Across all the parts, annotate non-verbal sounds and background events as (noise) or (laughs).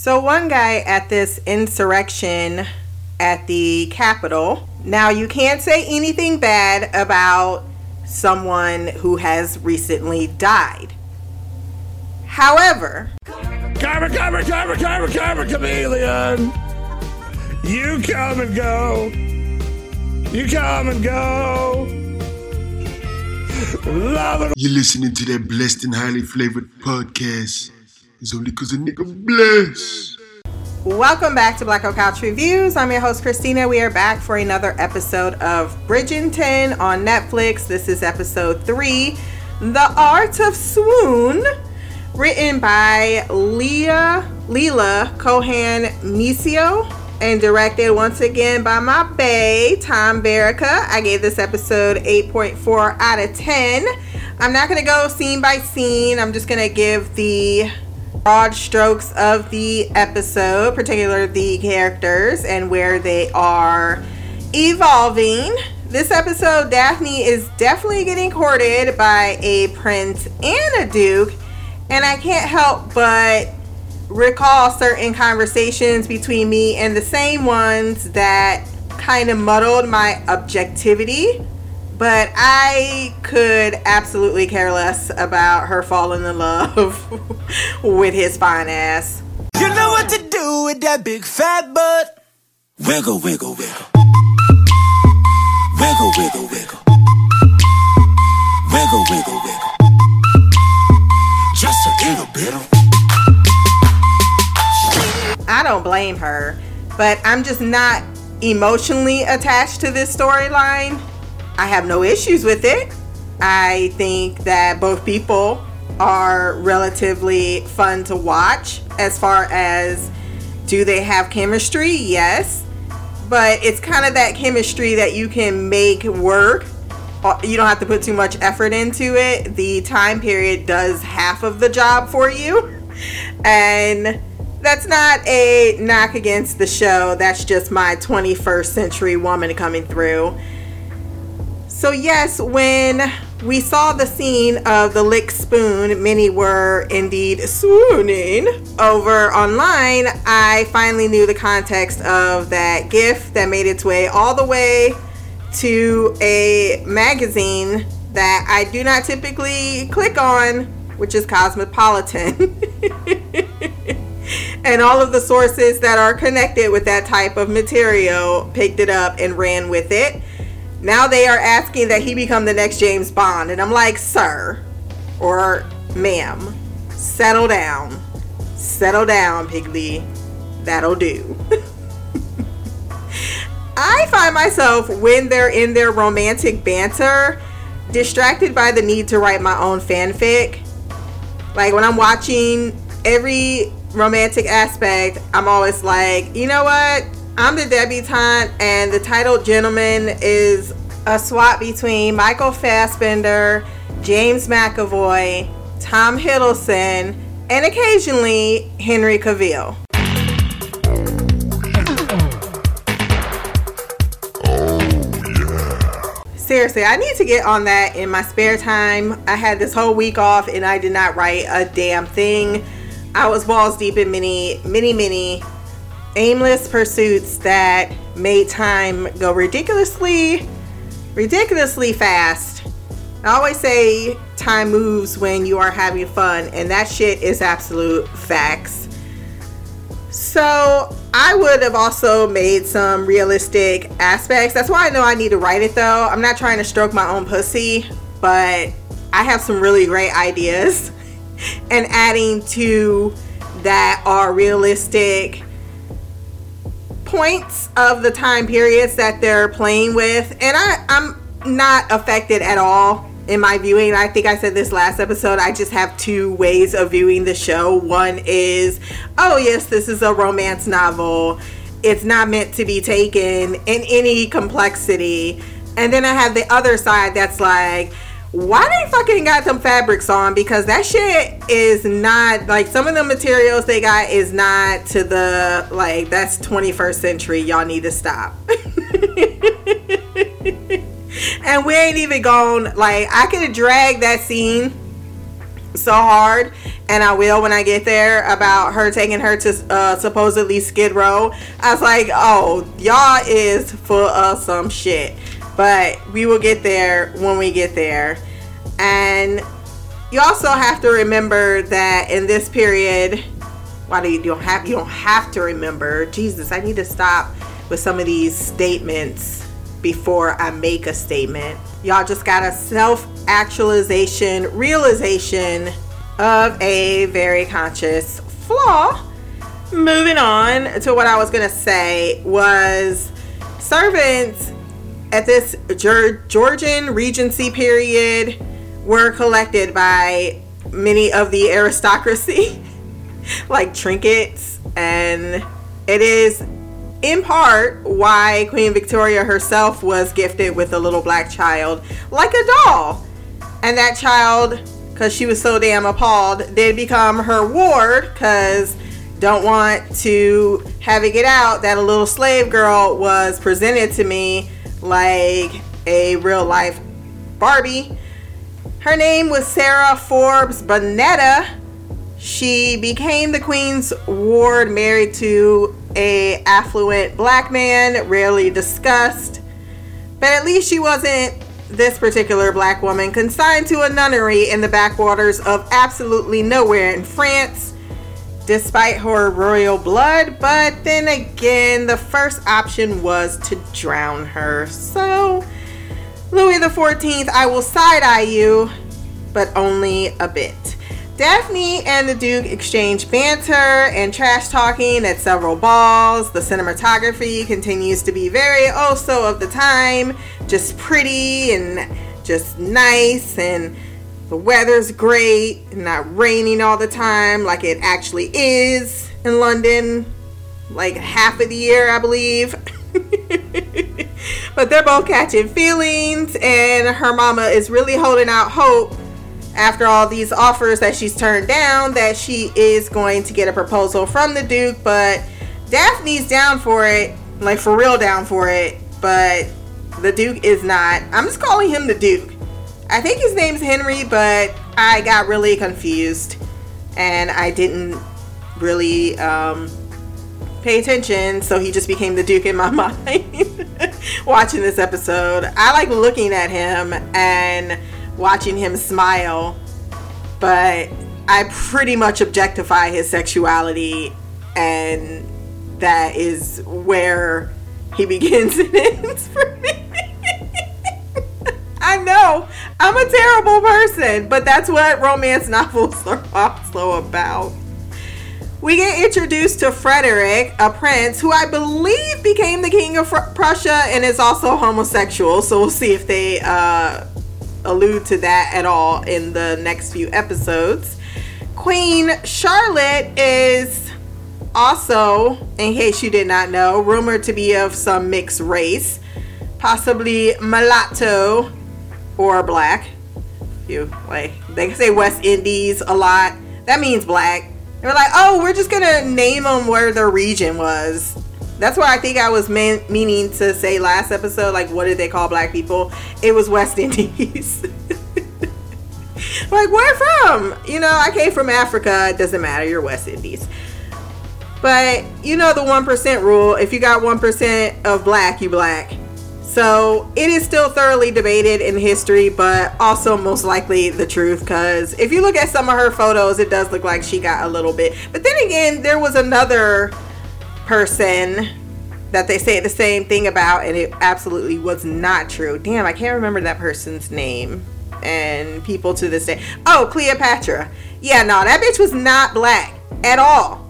So, one guy at this insurrection at the Capitol. Now, you can't say anything bad about someone who has recently died. However, Carver, Carver, Carver, Carver, Carver, chameleon. You come and go. You come and go. Love it. You're listening to that blessed and highly flavored podcast. It's only cause a nigga blessed. welcome back to Black Oak Couch Reviews. I'm your host, Christina. We are back for another episode of Bridgerton on Netflix. This is episode three The Art of Swoon, written by Leah Leela Cohan Miccio and directed once again by my bae, Tom Verica. I gave this episode 8.4 out of 10. I'm not going to go scene by scene. I'm just going to give the broad strokes of the episode, particularly the characters and where they are evolving. This episode, Daphne is definitely getting courted by a prince and a duke, and I can't help but recall certain conversations between me and the same ones that kind of muddled my objectivity. But I could absolutely care less about her falling in love (laughs) with his fine ass. You know what to do with that big fat butt. Wiggle, wiggle, wiggle. Wiggle, wiggle, wiggle. Wiggle, wiggle, wiggle. Just a little bit of. I don't blame her, but I'm just not emotionally attached to this storyline. I have no issues with it. I think that both people are relatively fun to watch as far as do they have chemistry? Yes. But it's kind of that chemistry that you can make work. Uh, You don't have to put too much effort into it. The time period does half of the job for you. (laughs) And that's not a knock against the show. That's just my 21st century woman coming through. So, yes, when we saw the scene of the lick spoon, many were indeed swooning over online. I finally knew the context of that GIF that made its way all the way to a magazine that I do not typically click on, which is Cosmopolitan. (laughs) and all of the sources that are connected with that type of material picked it up and ran with it. Now they are asking that he become the next James Bond, and I'm like, sir, or ma'am, settle down, settle down, Piggly. That'll do. (laughs) I find myself when they're in their romantic banter distracted by the need to write my own fanfic. Like when I'm watching every romantic aspect, I'm always like, you know what? I'm the debutante, and the titled gentleman is a swap between Michael Fassbender, James McAvoy, Tom Hiddleston, and occasionally Henry Cavill. Seriously, I need to get on that in my spare time. I had this whole week off and I did not write a damn thing. I was balls deep in many, many, many aimless pursuits that made time go ridiculously, ridiculously fast. I always say time moves when you are having fun, and that shit is absolute facts. So I would have also made some realistic aspects. That's why I know I need to write it though. I'm not trying to stroke my own pussy, but I have some really great ideas. (laughs) And adding to that are realistic points of the time periods that they're playing with. And I, I'm not affected at all in my viewing. I think I said this last episode. I just have two ways of viewing the show. One is, oh, yes, this is a romance novel. It's not meant to be taken in any complexity. And then I have the other side that's like, why they fucking got some fabrics on? Because that shit is not like some of the materials they got is not to the like that's 21st century. Y'all need to stop. (laughs) and we ain't even gone like I could have dragged that scene so hard and I will when I get there about her taking her to uh, supposedly Skid Row. I was like, oh, y'all is full of some shit. But we will get there when we get there. And you also have to remember that in this period, why do you, you don't have you don't have to remember? Jesus, I need to stop with some of these statements before I make a statement. Y'all just got a self actualization, realization of a very conscious flaw. Moving on to what I was gonna say was servants at this Georgian Regency period were collected by many of the aristocracy, (laughs) like trinkets, and it is in part why Queen Victoria herself was gifted with a little black child, like a doll. And that child, because she was so damn appalled, did become her ward, because don't want to have it get out that a little slave girl was presented to me like a real life Barbie. Her name was Sarah Forbes Bonetta. She became the queen's ward, married to a affluent black man, rarely discussed. But at least she wasn't this particular black woman consigned to a nunnery in the backwaters of absolutely nowhere in France, despite her royal blood. But then again, the first option was to drown her. So, Louis XIV, I will side eye you, but only a bit. Daphne and the Duke exchange banter and trash talking at several balls. The cinematography continues to be very oh so of the time, just pretty and just nice, and the weather's great, not raining all the time like it actually is in London, like half of the year, I believe. (laughs) but they're both catching feelings, and her mama is really holding out hope after all these offers that she's turned down that she is going to get a proposal from the Duke, but Daphne's down for it, like for real down for it, but the Duke is not. I'm just calling him the Duke. I think his name's Henry, but I got really confused and I didn't really um, pay attention, so he just became the Duke in my (laughs) mind (laughs) watching this episode. I like looking at him and watching him smile, but I pretty much objectify his sexuality, and that is where he (laughs) begins and ends for me. I know I'm a terrible person, but that's what romance (laughs) novels are also about. We get introduced to Frederick, a prince who I believe became the king of Prussia and is also homosexual. So we'll see if they uh, allude to that at all in the next few episodes. Queen Charlotte is also, in case you did not know, rumored to be of some mixed race, possibly mulatto or black. You like they say West Indies a lot. That means black. They're like, oh, we're just gonna name them where their region was. That's why I think I was man- meaning to say last episode. Like, what did they call black people? It was West (laughs) Indies. like, where from? You know, I came from Africa. It doesn't matter. You're West Indies. But you know the 1% rule. If you got 1% of black, you black. So it is still thoroughly debated in history, but also most likely the truth. Because if you look at some of her photos, it does look like she got a little bit. But then again, there was another person that they say the same thing about, and it absolutely was not true. Damn, I can't remember that person's name. And people to this day. Oh, Cleopatra. Yeah, no, that bitch was not black at all.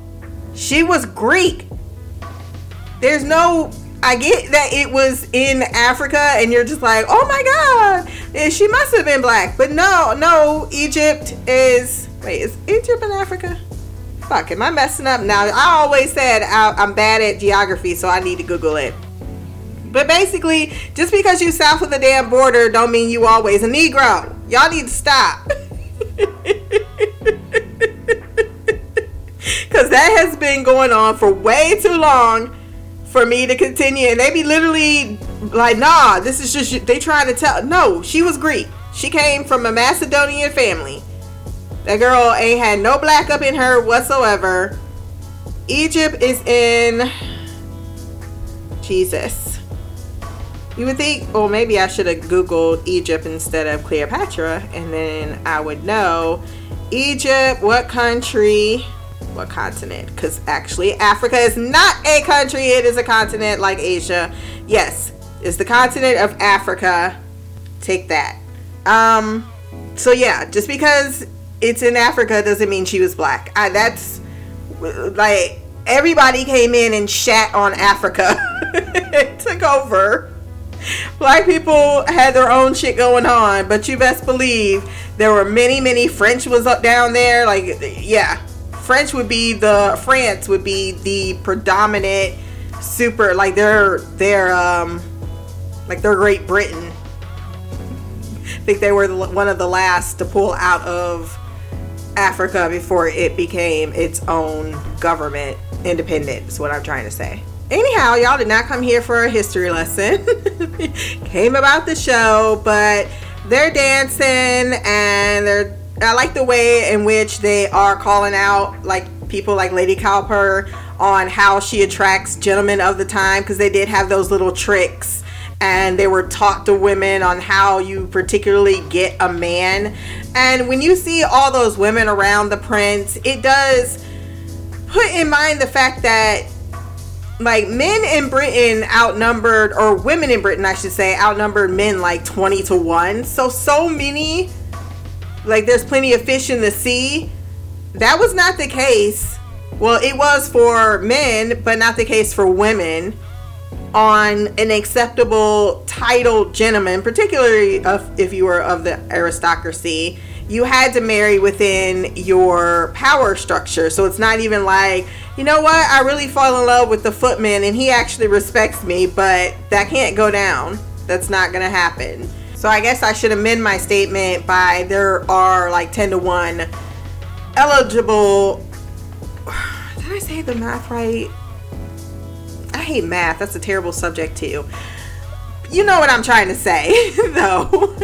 She was Greek. There's no. I get that it was in Africa, and you're just like, oh my god, eh, she must have been black. But no, no, Egypt is. Wait, is Egypt in Africa? Fuck, am I messing up now? I always said I, I'm bad at geography, so I need to Google it. But basically, just because you south of the damn border don't mean you always a Negro. Y'all need to stop. (laughs) Cause that has been going on for way too long for me to continue. And they be literally like, nah, this is just they trying to tell no, she was Greek. She came from a Macedonian family. That girl ain't had no black up in her whatsoever. Egypt is in Jesus. You would think, well, maybe I should have Googled Egypt instead of Cleopatra, and then I would know Egypt, what country, what continent? Because actually, Africa is not a country, it is a continent like Asia. Yes, it's the continent of Africa. Take that. Um, so yeah, just because it's in Africa doesn't mean she was black. I, that's like everybody came in and shat on Africa. (laughs) took over. Black people had their own shit going on, but you best believe there were many, many French was up down there. Like, yeah, French would be the France would be the predominant super like they're they're um like they're Great Britain. I (laughs) think they were one of the last to pull out of Africa before it became its own government, independent. Is what I'm trying to say. Anyhow, y'all did not come here for a history lesson. (laughs) Came about the show, but they're dancing and they're. I like the way in which they are calling out like people like Lady Cowper on how she attracts gentlemen of the time because they did have those little tricks and they were taught to women on how you particularly get a man. And when you see all those women around the prince, it does put in mind the fact that like men in Britain outnumbered or women in Britain I should say outnumbered men like 20 to 1. So so many like there's plenty of fish in the sea. That was not the case. Well, it was for men, but not the case for women on an acceptable titled gentleman, particularly if you were of the aristocracy, you had to marry within your power structure. So it's not even like, you know what, I really fall in love with the footman and he actually respects me, but that can't go down. That's not going to happen. So I guess I should amend my statement by there are like 10 to 1 eligible. (sighs) Did I say the math right? I hate math. That's a terrible subject too. You know what I'm trying to say, (laughs) though. (laughs)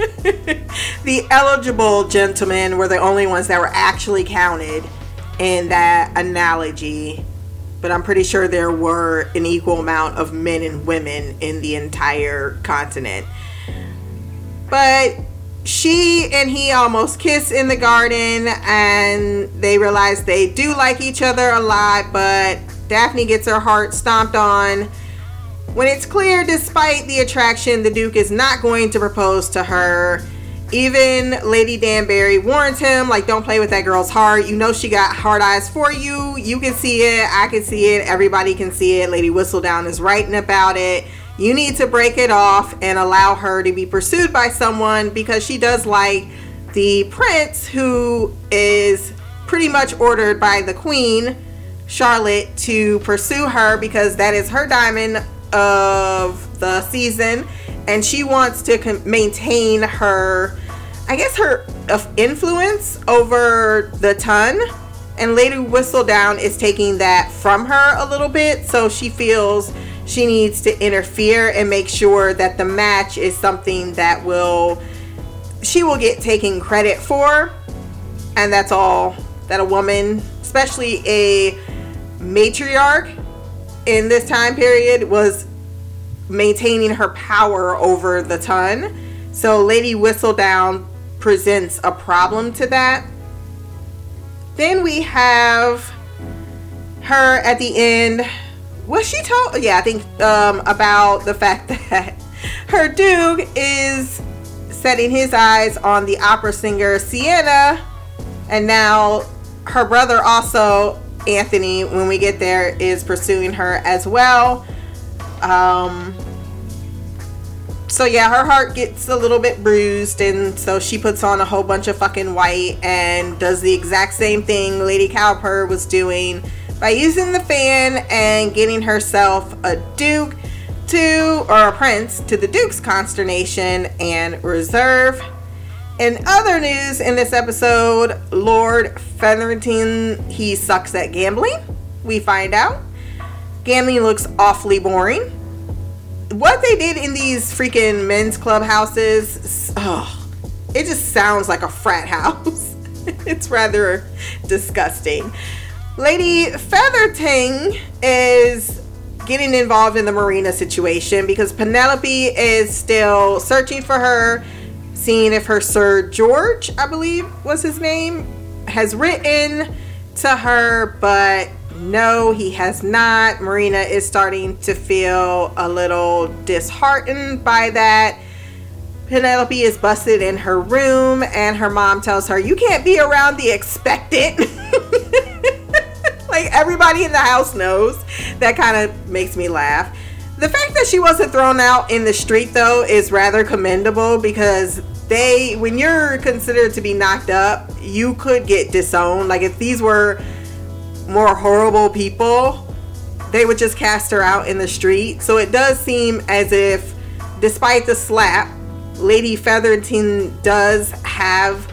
the eligible gentlemen were the only ones that were actually counted in that analogy. But I'm pretty sure there were an equal amount of men and women in the entire continent. But she and he almost kiss in the garden and they realize they do like each other a lot, but Daphne gets her heart stomped on. When it's clear, despite the attraction, the Duke is not going to propose to her. Even Lady Danbury warns him, like, don't play with that girl's heart. You know she got hard eyes for you. You can see it. I can see it. Everybody can see it. Lady Whistledown is writing about it. You need to break it off and allow her to be pursued by someone because she does like the prince who is pretty much ordered by the queen Charlotte to pursue her because that is her diamond of the season. And she wants to maintain her I guess her influence over the ton. And Lady Whistledown is taking that from her a little bit so she feels she needs to interfere and make sure that the match is something that will she will get taken credit for and that's all that a woman especially a matriarch in this time period was maintaining her power over the ton. So Lady Whistledown presents a problem to that. Then we have her at the end. Was she told? Yeah, I think um, about the fact (laughs) that her Duke is setting his eyes on the opera singer Sienna, and now her brother also Anthony, when we get there, is pursuing her as well. Um, so yeah, her heart gets a little bit bruised, and so she puts on a whole bunch of fucking white and does the exact same thing Lady Cowper was doing by using the fan and getting herself a duke to or a prince to the duke's consternation and reserve. In other news in this episode, Lord Featherington, he sucks at gambling. We find out. Gambling looks awfully boring. What they did in these freaking men's clubhouses, oh, it just sounds like a frat house. (laughs) it's rather disgusting. Lady Featherington is getting involved in the Marina situation because Penelope is still searching for her, seeing if her Sir George, I believe was his name, has written to her, but no, he has not. Marina is starting to feel a little disheartened by that. Penelope is busted in her room, and her mom tells her, You can't be around the expectant. (laughs) like everybody in the house knows. That kind of makes me laugh. The fact that she wasn't thrown out in the street, though, is rather commendable because they, when you're considered to be knocked up, you could get disowned. Like if these were more horrible people, they would just cast her out in the street. So it does seem as if, despite the slap, Lady Featherton does have,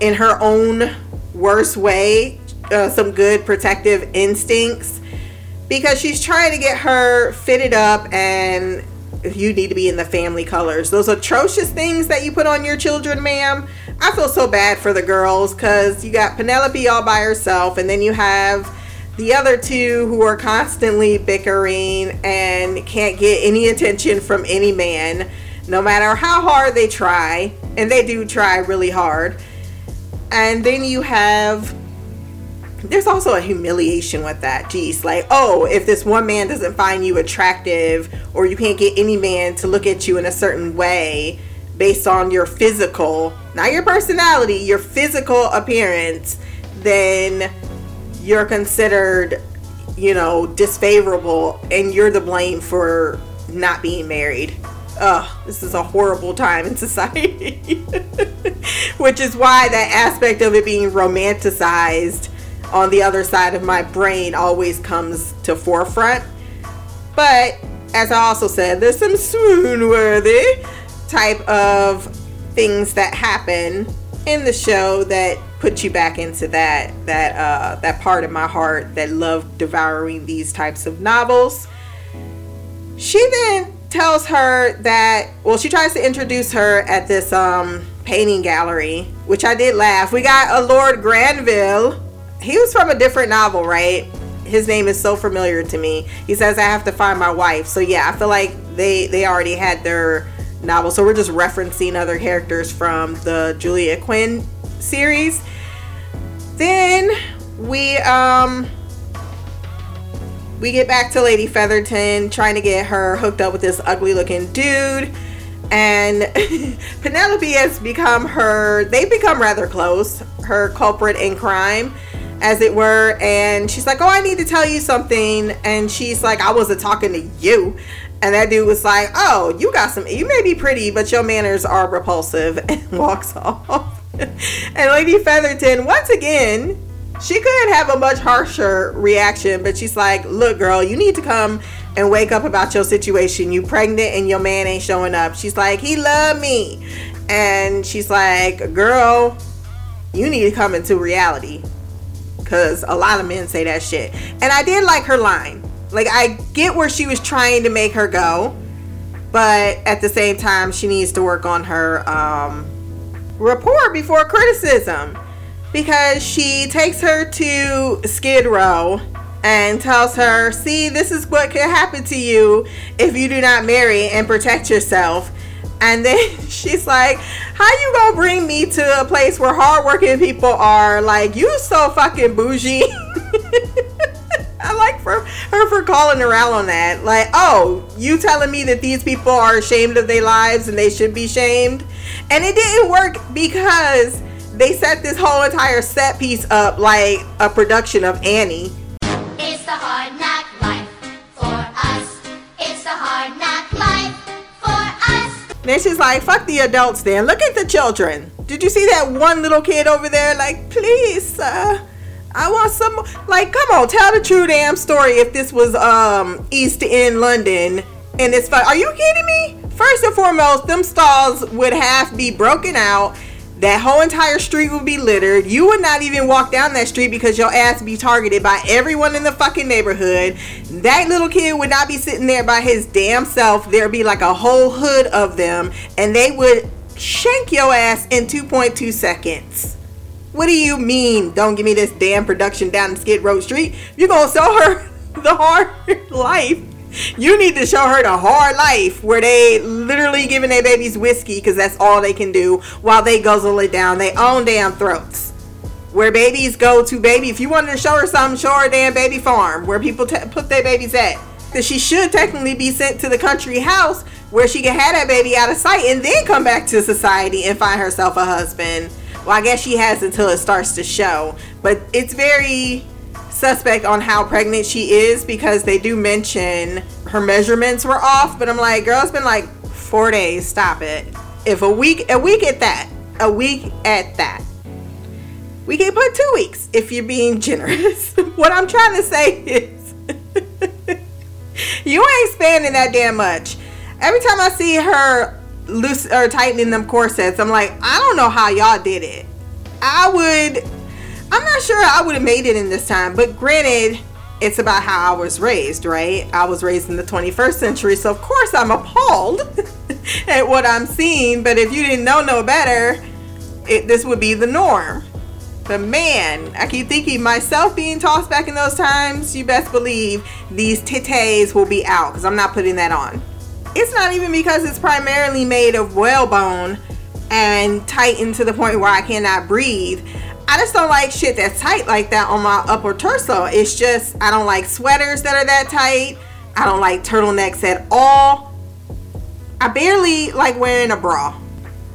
in her own worst way, uh, some good protective instincts because she's trying to get her fitted up and you need to be in the family colors. Those atrocious things that you put on your children, ma'am. I feel so bad for the girls because you got Penelope all by herself, and then you have the other two who are constantly bickering and can't get any attention from any man, no matter how hard they try. And they do try really hard. And then you have there's also a humiliation with that. Geez, like, oh, if this one man doesn't find you attractive, or you can't get any man to look at you in a certain way based on your physical, not your personality, your physical appearance, then you're considered, you know, disfavorable and you're the blame for not being married. Ugh, this is a horrible time in (laughs) society. Which is why that aspect of it being romanticized on the other side of my brain always comes to forefront. But as I also said, there's some swoon worthy type of things that happen in the show that put you back into that that uh, that part of my heart that loved devouring these types of novels. She then tells her that well, she tries to introduce her at this um, painting gallery, which I did laugh. We got a Lord Granville he was from a different novel, right? His name is so familiar to me. He says I have to find my wife. So yeah, I feel like they they already had their novel. So we're just referencing other characters from the Julia Quinn series. Then we um we get back to Lady Featherton trying to get her hooked up with this ugly looking dude. And (laughs) Penelope has become her, they've become rather close, her culprit in crime as it were. And she's like, Oh, I need to tell you something. And she's like, I wasn't talking to you. And that dude was like, Oh, you got some, you may be pretty, but your manners are repulsive, (laughs) and walks off. (laughs) and Lady Featherton, once again, she could have a much harsher reaction, but she's like, Look, girl, you need to come and wake up about your situation. You pregnant and your man ain't showing up. She's like, He loved me. And she's like, Girl, you need to come into reality because a lot of men say that shit. And I did like her line. Like, I get where she was trying to make her go, but at the same time, she needs to work on her um, rapport before criticism because she takes her to Skid Row and tells her, See, this is what can happen to you if you do not marry and protect yourself. And then (laughs) she's like, How you gonna bring me to a place where hardworking people are? Like, you so fucking bougie. (laughs) I like for her for calling her out on that. Like, oh, you telling me that these people are ashamed of their lives and they should be shamed? And it didn't work because they set this whole entire set piece up like a production of Annie. It's the hard knock Then she's like, fuck the adults then. Look at the children. Did you see that one little kid over there? Like, please, uh, I want some like come on, tell the true damn story if this was um East End London and it's fun. Are you kidding me? First and foremost, them stalls would have be broken out. That whole entire street would be littered. You would not even walk down that street because your ass be targeted by everyone in the fucking neighborhood. That little kid would not be sitting there by his damn self. There'd be like a whole hood of them, and they would shank your ass in 2.2 seconds. What do you mean? Don't give me this damn production down Skid Row Street. You're gonna sell her (laughs) the hard life. You need to show her the hard life where they literally giving their babies whiskey because that's all they can do while they guzzle it down their own damn throats. Where babies go to baby. If you wanted to show her something, show her damn baby farm where people t- put their babies at. Because she should technically be sent to the country house where she can have that baby out of sight and then come back to society and find herself a husband. Well, I guess she has until it starts to show. But it's very suspect on how pregnant she is because they do mention her measurements were off. But I'm like, girl, it's been like four days. Stop it. If a week, a week at that, a week at that. We can put two weeks if you're being (laughs) generous. what I'm trying to say is, (laughs) you ain't spending that damn much. Every time I see her loose or tightening them corsets, I'm like, I don't know how y'all did it. I would, I'm not sure I would have made it in this time, but granted, it's about how I was raised, right? I was raised in the 21st century, so of course I'm appalled (laughs) at what I'm seeing. But if you didn't know no better, it, this would be the norm. But man, I keep thinking myself being tossed back in those times. You best believe these titties will be out because I'm not putting that on. It's not even because it's primarily made of whalebone and tightened to the point where I cannot breathe. I just don't like shit that's tight like that on my upper torso. It's just, I don't like sweaters that are that tight. I don't like turtlenecks at all. I barely like wearing a bra.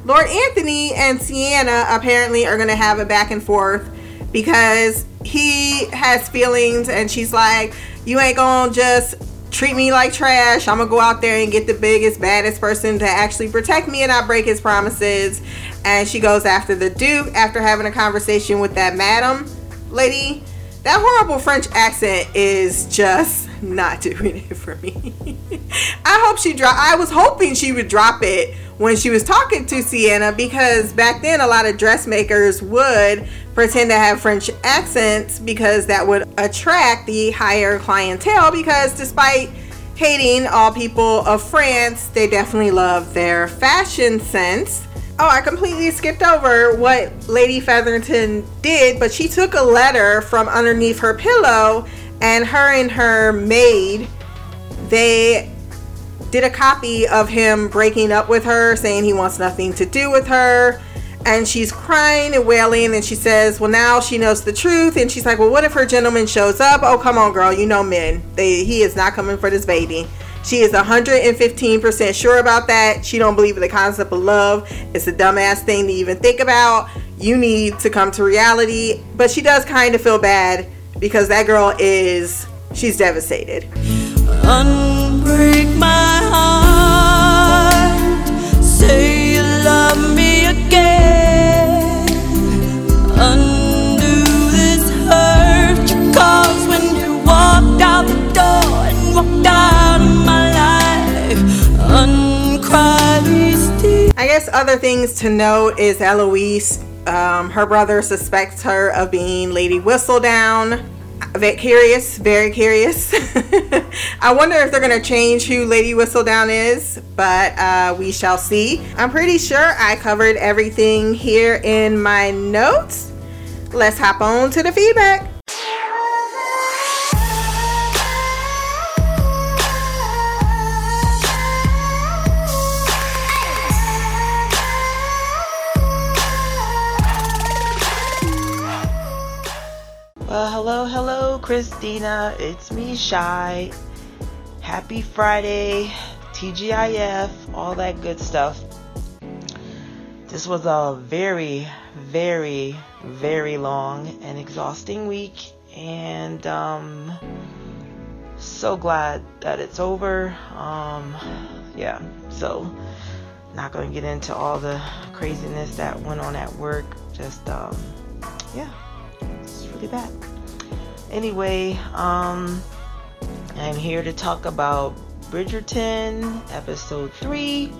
Lord Anthony and Sienna apparently are to have a back and forth because he has feelings and she's like, You ain't to just treat me like trash. I'm to go out there and get the biggest, baddest person to actually protect me and not break his promises. And she goes after the Duke after having a conversation with that madam lady. That horrible French accent is just not doing it for me. (laughs) I hope she drop. I was hoping she would drop it when she was talking to Sienna because back then a lot of dressmakers would pretend to have French accents because that would attract the higher clientele because despite hating all people of France, they definitely love their fashion sense. Oh, I completely skipped over what Lady Featherington did, but she took a letter from underneath her pillow and her and her maid they did a copy of him breaking up with her, saying he wants nothing to do with her. And she's crying and wailing, and she says, Well, now she knows the truth. And she's like, Well, what if her gentleman shows up? Oh, come on, girl. You know men. They, he is not coming for this baby. She is 115% sure about that. She don't believe in the concept of love. It's a dumbass thing to even think about. You need to come to reality. But she does kind of feel bad because that girl is, she's devastated. Unbreak my heart. Say you love me again. Undo this hurt other things to note is Eloise. Um, her brother suspects her of being Lady Whistledown. Very curious, very curious. (laughs) I wonder if they're gonna change who Lady Whistledown is, but uh, we shall see. I'm pretty sure I covered everything here in my notes. Let's hop on to the feedback. Christina. It's me, Shy. Happy Friday, TGIF, all that good stuff. This was a very, very, very long and exhausting week, and um, so glad that it's over. Um, yeah, so not going to get into all the craziness that went on at work. Just, um, yeah, it's really bad. Anyway, um, I'm here to talk about Bridgerton, episode 3.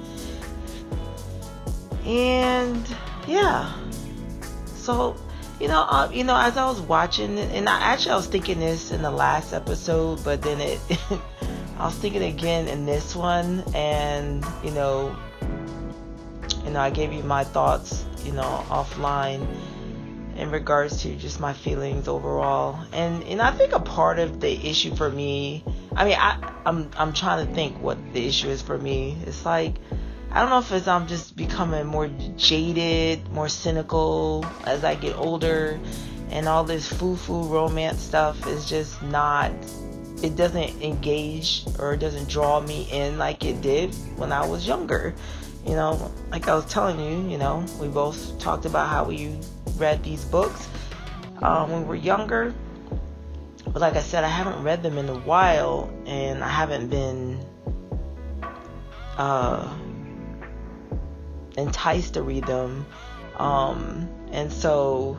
And yeah. So, you know, uh, you know, as I was watching and I actually I was thinking this in the last episode, but then it (laughs) I was thinking again in this one and, you know, you know, I gave you my thoughts, you know, offline in regards to just my feelings overall. And and I think a part of the issue for me, I mean, I I'm I'm trying to think what the issue is for me. It's like I don't know if it's I'm just becoming more jaded, more cynical as I get older, and all this foo-foo romance stuff is just not. It doesn't engage or it doesn't draw me in like it did when I was younger. You know, like I was telling you, you know, we both talked about how we read these books um, when we were younger. But like I said, I haven't read them in a while, and I haven't been uh, enticed to read them. Um, and so,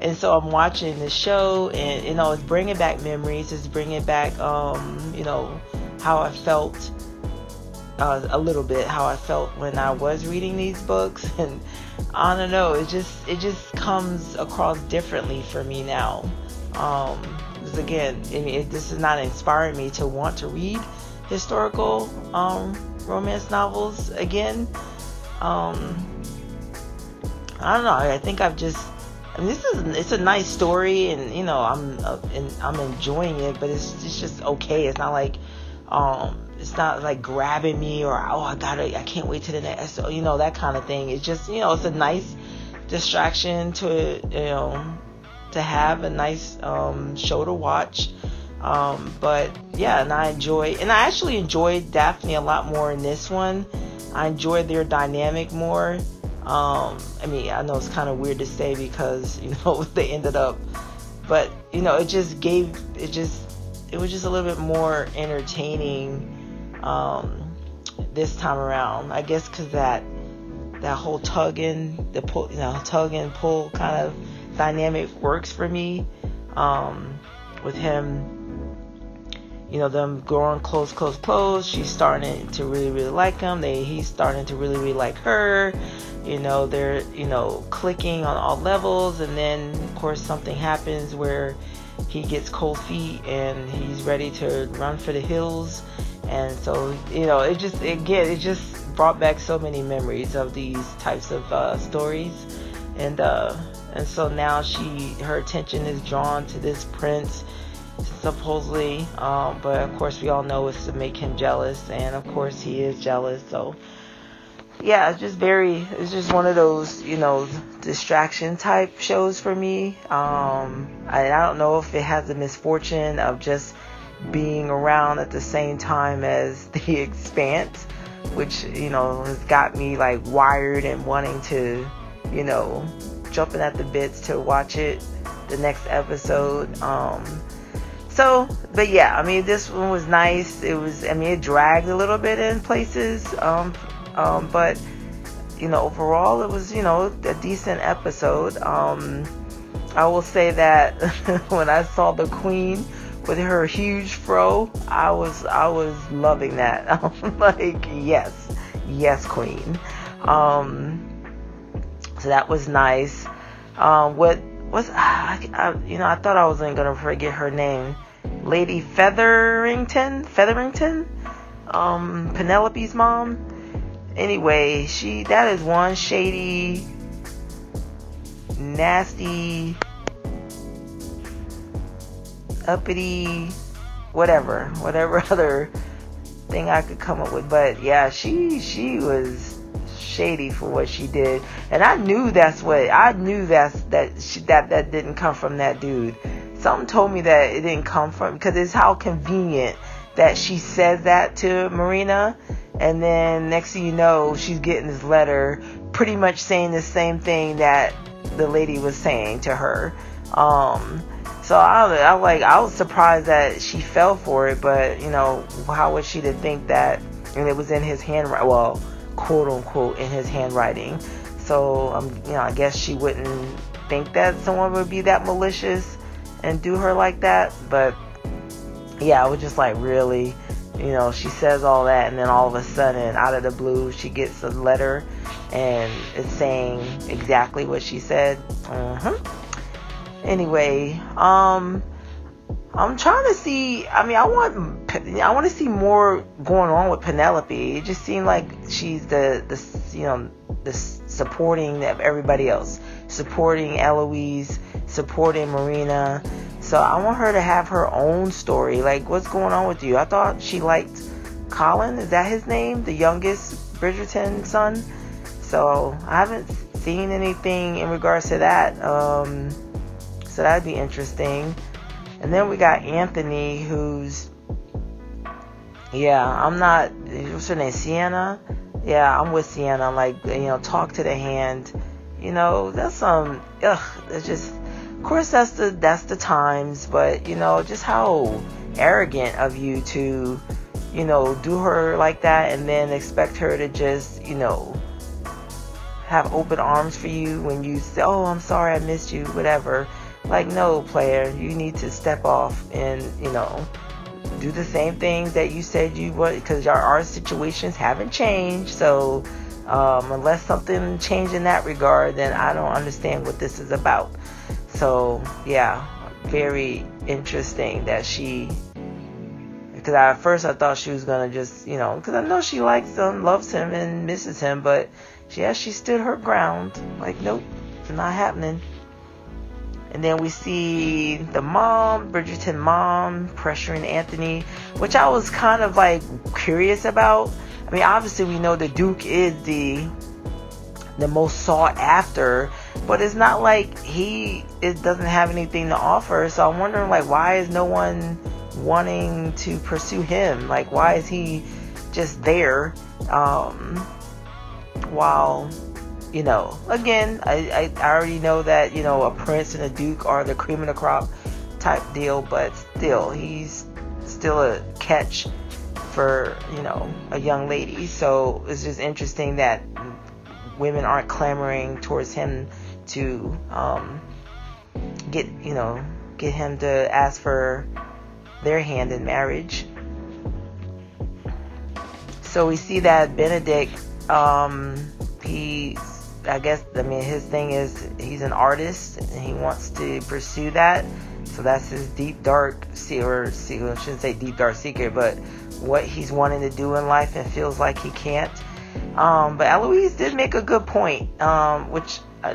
and so I'm watching the show, and you know, it's bringing back memories. It's bringing back, um, you know, how I felt uh, a little bit, how I felt when I was reading these books, (laughs) and I don't know. It just it just comes across differently for me now. Um, because again, I mean, it, this is not inspiring me to want to read historical um, romance novels again. Um, I don't know. I think I've just. I mean, this is it's a nice story, and you know, I'm uh, and I'm enjoying it, but it's it's just okay. It's not like, um, it's not like grabbing me or oh I gotta I can't wait to the next so you know that kind of thing. It's just you know it's a nice distraction to you know to have a nice um, show to watch. Um, but yeah, and I enjoy and I actually enjoyed Daphne a lot more in this one. I enjoyed their dynamic more. Um, I mean, I know it's kind of weird to say because (laughs) you know they ended up, but you know, it just gave it just it was just a little bit more entertaining um, this time around. I guess because that that whole tugging, the pull, you know, tug and pull kind of dynamic works for me. Um, with him you know them growing close close close she's starting to really really like him they he's starting to really really like her you know they're you know clicking on all levels and then of course something happens where he gets cold feet and he's ready to run for the hills and so you know it just again it just brought back so many memories of these types of uh, stories and uh and so now she her attention is drawn to this prince supposedly. Um, but of course, we all know it's to make him jealous, and of course, he is jealous. So, yeah, it's just very, it's just one of those, you know, distraction type shows for me. Um, I, I don't know if it has the misfortune of just being around at the same time as (laughs) The Expanse, which, you know, has got me like wired and wanting to, you know, jumping at the bits to watch it the next episode. Um, so, but yeah, I mean, this one was nice. It was, I mean, it dragged a little bit in places, um, um, but you know, overall, it was, you know, a decent episode. Um, I will say that (laughs) when I saw the Queen with her huge fro, I was, I was loving that. (laughs) I'm like, yes, yes, Queen. Um, so that was nice. Um, what was, (sighs) I, I, you know, I thought I wasn't gonna forget her name. Lady Featherington, Featherington, um, Penelope's mom. Anyway, she that is one shady, nasty, uppity, whatever, whatever (laughs) other thing I could come up with. But yeah, she she was shady for what she did, and I knew that's what I knew that's that she, that that didn't come from that dude. Something told me that it didn't come from because it's how convenient that she says that to Marina, and then next thing you know, she's getting this letter, pretty much saying the same thing that the lady was saying to her. Um, so I, I like I was surprised that she fell for it, but you know how was she to think that? And it was in his handwriting, well, quote unquote, in his handwriting. So um, you know, I guess she wouldn't think that someone would be that malicious and do her like that. But yeah, I was just like, really? You know, she says all that, and then all of a sudden, out of the blue, she gets a letter and it's saying exactly what she said. Uh-huh. Anyway, um, I'm trying to see. I mean, I want I want to see more going on with Penelope. It just seemed like she's the the you know the supporting of everybody else. supporting Eloise, supporting Marina. So I want her to have her own story. Like, what's going on with you? I thought she liked Colin. Is that his name? The youngest Bridgerton son? So I haven't seen anything in regards to that. Um, so that'd be interesting. And then we got Anthony, who's yeah, I'm not. What's her name? Sienna. Yeah, I'm with Sienna. like, you know, talk to the hand. You know, that's some. Ugh, it's just. Course, that's the that's the times, but you know, just how arrogant of you to, you know, do her like that and then expect her to just, you know, have open arms for you when you say, "Oh, I'm sorry, I missed you," whatever. Like, no, player, you need to step off and, you know, do the same things that you said you would because our, our situations haven't changed. So, um, unless something changed in that regard, then I don't understand what this is about. So, yeah, very interesting that she. Because at first I thought she was gonna just, you know, because I know she likes him, loves him, and misses him, but she stood her ground. Like, nope, it's not happening. And then we see the mom, Bridgerton mom, pressuring Anthony, which I was kind of like curious about. I mean, obviously we know the Duke is the the most sought after, but it's not like he it doesn't have anything to offer. So I'm wondering like why is no one wanting to pursue him? Like why is he just there um, while you know, again, I, I, already know that, you know, a prince and a duke are the cream of the crop type deal, but still, he's still a catch for, you know, a young lady. So it's just interesting that women aren't clamoring towards him to um, get, you know, get him to ask for their hand in marriage. So we see that Benedict, um, he's I guess I mean his thing is he's an artist and he wants to pursue that. So that's his deep dark or I shouldn't say deep dark secret, but what he's wanting to do in life and feels like he can't. Um, but Eloise did make a good point, um, which uh,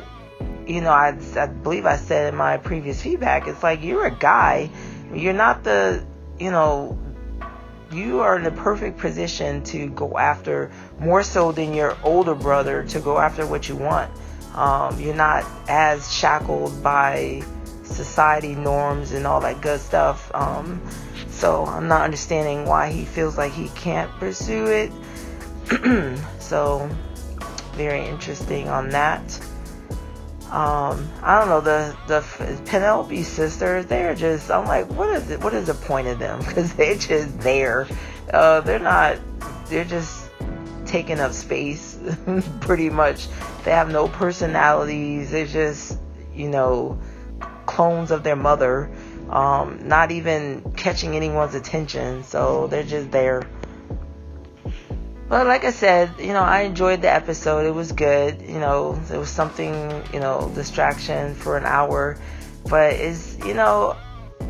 you know I, I believe I said in my previous feedback. It's like you're a guy, you're not the you know you are in the perfect position to go after more so than your older brother to go after what you want. Um, you're not as shackled by society norms and all that good stuff. Um, so I'm not understanding why he feels like he can't pursue it. (clears throat) so very interesting on that. Um, I don't know the the Penelope sisters. They're just. I'm like, what is it? What is the point of them? (laughs) Because they're just there. Uh, they're not. They're just taking up space, (laughs) pretty much. They have no personalities. They're just, you know, clones of their mother. Um, not even catching anyone's attention. So they're just there. But like I said, you know, I enjoyed the episode. It was good. You know, it was something, you know, distraction for an hour. But it's, you know,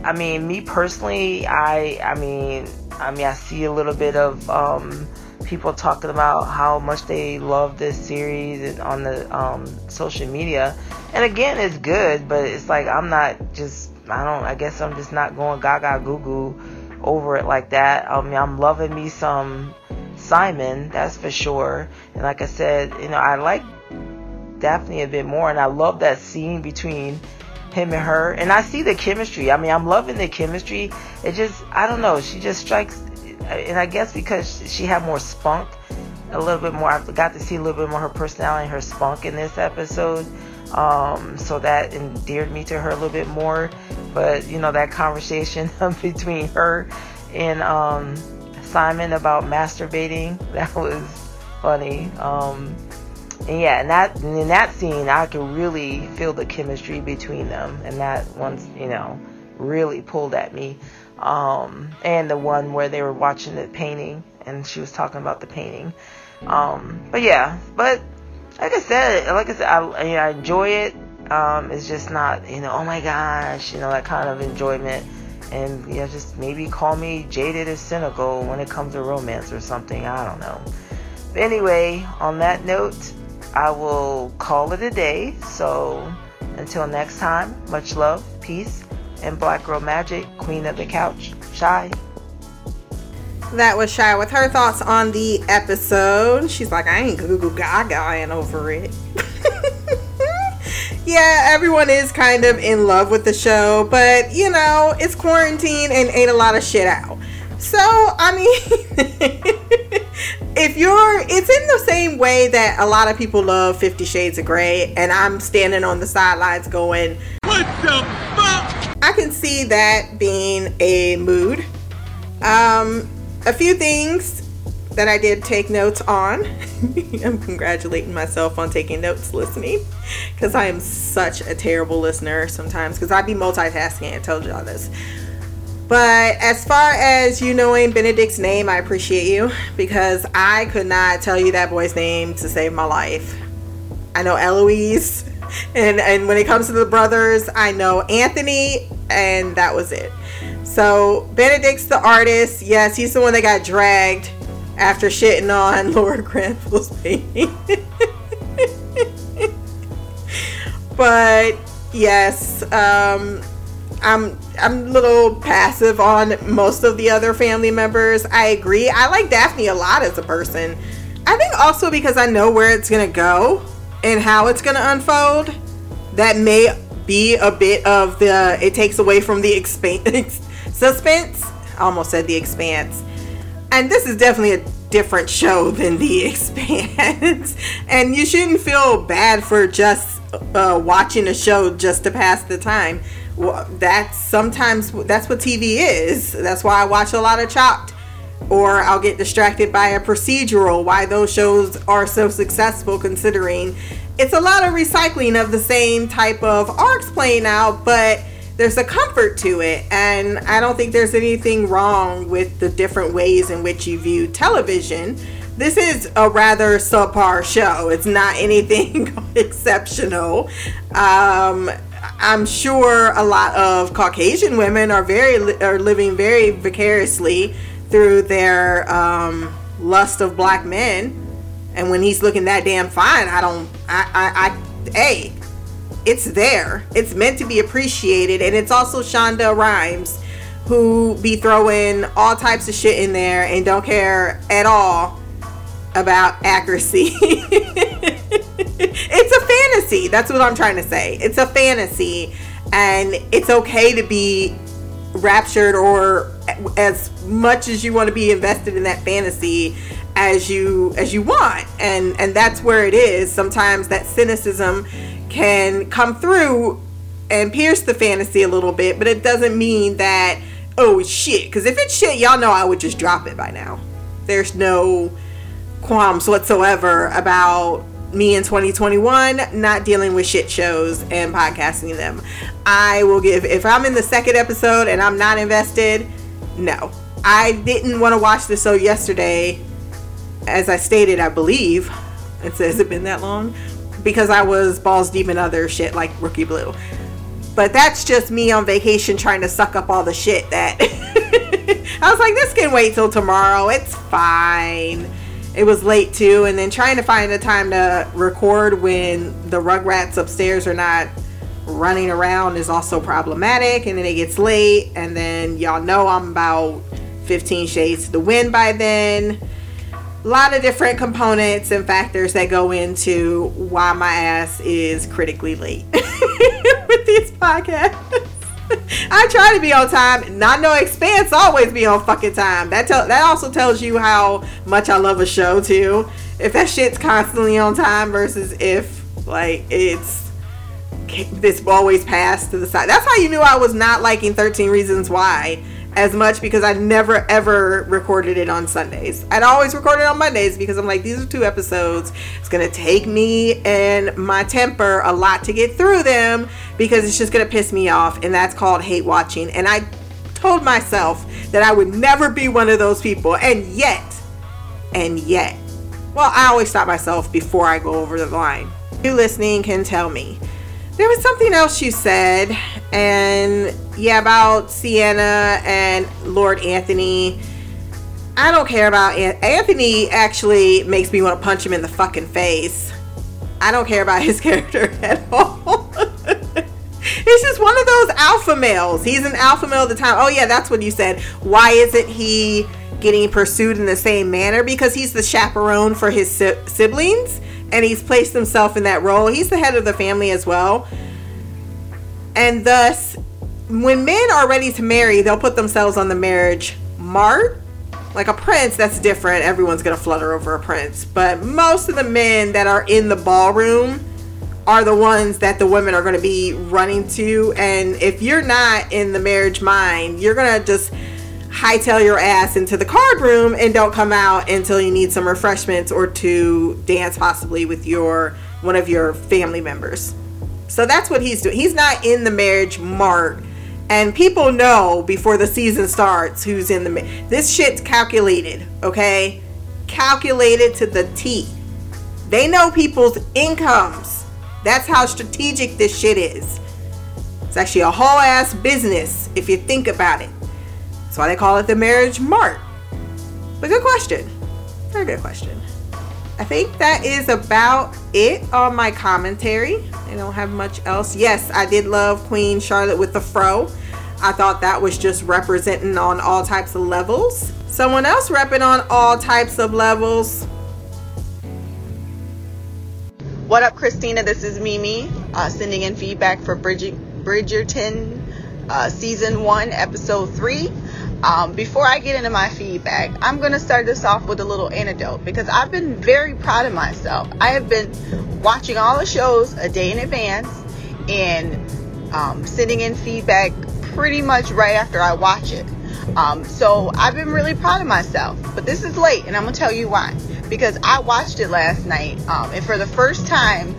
I mean, me personally, I, I mean, I mean, I see a little bit of um, people talking about how much they love this series on the um, social media. And again, it's good, but it's like I'm not just, I don't, I guess I'm just not going gaga goo goo over it like that. I mean, I'm loving me some Simon, that's for sure. And like I said, you know, I like Daphne a bit more, and I love that scene between him and her. And I see the chemistry. I mean, I'm loving the chemistry. It just, I don't know, she just strikes, and I guess because she had more spunk, a little bit more, I got to see a little bit more her personality and her spunk in this episode. Um, so that endeared me to her a little bit more. But, you know, that conversation (laughs) between her and, um, Simon about masturbating. (laughs) That was funny. Um, and yeah, and that in that scene, I could really feel the chemistry between them, and that once you know really pulled at me. Um, and the one where they were watching the painting, and she was talking about the painting. Um, but yeah, but like I said, like I said, I, I enjoy it. Um, it's just not, you know, oh my gosh, you know, that kind of enjoyment and yeah, just maybe call me jaded or cynical when it comes to romance or something. I don't know. But anyway, on that note, I will call it a day. So until next time, much love, peace, and Black Girl Magic, Queen of the Couch, Shy. That was Shy with her thoughts on the episode. She's like, I ain't Google Gaga over it. (laughs) yeah, everyone is kind of in love with the show, but you know, it's quarantine and ate a lot of shit out. So, I mean, (laughs) if you're, it's in the same way that a lot of people love Fifty Shades of Grey, and I'm standing on the sidelines going, What the fuck? I can see that being a mood. Um, a few things that I did take notes on. (laughs) I'm congratulating myself on taking notes listening because I am such a terrible listener sometimes because I'd be multitasking. I told y'all this. But as far as you knowing Benedict's name, I appreciate you because I could not tell you that boy's name to save my life. I know Eloise, (laughs) and and when it comes to the brothers, I know Anthony, and that was it. So Benedict's the artist. Yes, he's the one that got dragged after shitting on (laughs) Lord Granville's painting. but yes, um, I'm I'm a little passive on most of the other family members. I agree. I like Daphne a lot as a person. I think also because I know where it's gonna go and how it's gonna unfold. That may be a bit of the. It takes away from the (laughs) expanse, (laughs) suspense. I almost said the expanse. And this is definitely a different show than the (laughs) expanse. and you shouldn't feel bad for just uh, watching a show just to pass the time well, that's sometimes that's what TV is. That's why I watch a lot of Chopped, or I'll get distracted by a procedural. Why those shows are so successful, considering it's a lot of recycling of the same type of arcs playing out, but there's a comfort to it, and I don't think there's anything wrong with the different ways in which you view television. This is a rather subpar show. It's not (laughs) anything (laughs) exceptional. Um, I'm sure a lot of Caucasian women are very are living very vicariously through their um, lust of black men. And when he's looking that damn fine, I don't. I. I. I hey, it's there. It's meant to be appreciated, and it's also Shonda Rhimes who be throwing all types of shit in there and don't care at all about accuracy. (laughs) it's a fantasy. That's what I'm trying to say. It's a fantasy, and it's okay to be raptured or as much as you want to be invested in that fantasy as you as you want and and that's where it is sometimes that cynicism can come through and pierce the fantasy a little bit but it doesn't mean that oh shit because if it's shit y'all know i would just drop it by now there's no qualms whatsoever about me in 2021 not dealing with shit shows and podcasting them. I will give if I'm in the second episode and I'm not invested, no. I didn't want to watch the show yesterday as I stated, I believe. It says it been that long because I was balls deep in other shit like Rookie Blue. But that's just me on vacation trying to suck up all the shit that (laughs) I was like this can wait till tomorrow. It's fine it was late too and then trying to find a time to record when the rugrats upstairs are not running around is also problematic and then it gets late and then y'all know i'm about 15 shades to the wind by then a lot of different components and factors that go into why my ass is critically late (laughs) with these podcasts I try to be on time. Not no expense. Always be on fucking time. That tell that also tells you how much I love a show too. If that shit's constantly on time versus if like it's this always passed to the side. That's how you knew I was not liking 13 Reasons Why as much because I never ever recorded it on Sundays. I'd always record it on Mondays because I'm like, these are two episodes. It's gonna take me and my temper a lot to get through them because it's just gonna piss me off, and that's called hate watching. And I told myself that I would never be one of those people, and yet, and yet, well, I always stop myself before I go over the line. You listening can tell me there was something else you said, and yeah, about Siena and Lord Anthony. I don't care about An- Anthony. Actually, makes me want to punch him in the fucking face. I don't care about his (laughs) character at all. (laughs) He's just one of those alpha males. He's an alpha male at the time. Oh yeah, that's what you said. Why isn't he getting pursued in the same manner? Because he's the chaperone for his si- siblings, and he's placed himself in that role. He's the head of the family as well, and thus, when men are ready to marry, they'll put themselves on the marriage mart. Like a prince, that's different. Everyone's gonna flutter over a prince, but most of the men that are in the ballroom are the ones that the women are to be running to. And if you're not in the marriage mind, you're to just hightail your ass into the card room and don't come out until you need some refreshments or to dance possibly with your one of your family members. So that's what he's doing. He's not in the marriage mart. And people know before the season starts who's in the this shit's calculated, okay? Calculated to the T. They know people's incomes. That's how strategic this shit is. It's actually a whole ass business if you think about it. That's why they call it the marriage mart. But good question. Very good question. I think that is about it on my commentary. I don't have much else. Yes, I did love Queen Charlotte with the fro. I thought that was just representing on all types of levels. Someone else repping on all types of levels What up, Christina? This is Mimi, uh, sending in feedback for Bridget, Bridgerton uh, season one, episode three. Um, before I get into my feedback, I'm going to start this off with a little anecdote because I've been very proud of myself. I have been watching all the shows a day in advance and um, sending in feedback pretty much right after I watch it. Um, so I've been really proud of myself, but this is late and I'm going to tell you why because I watched it last night, um, and for the first time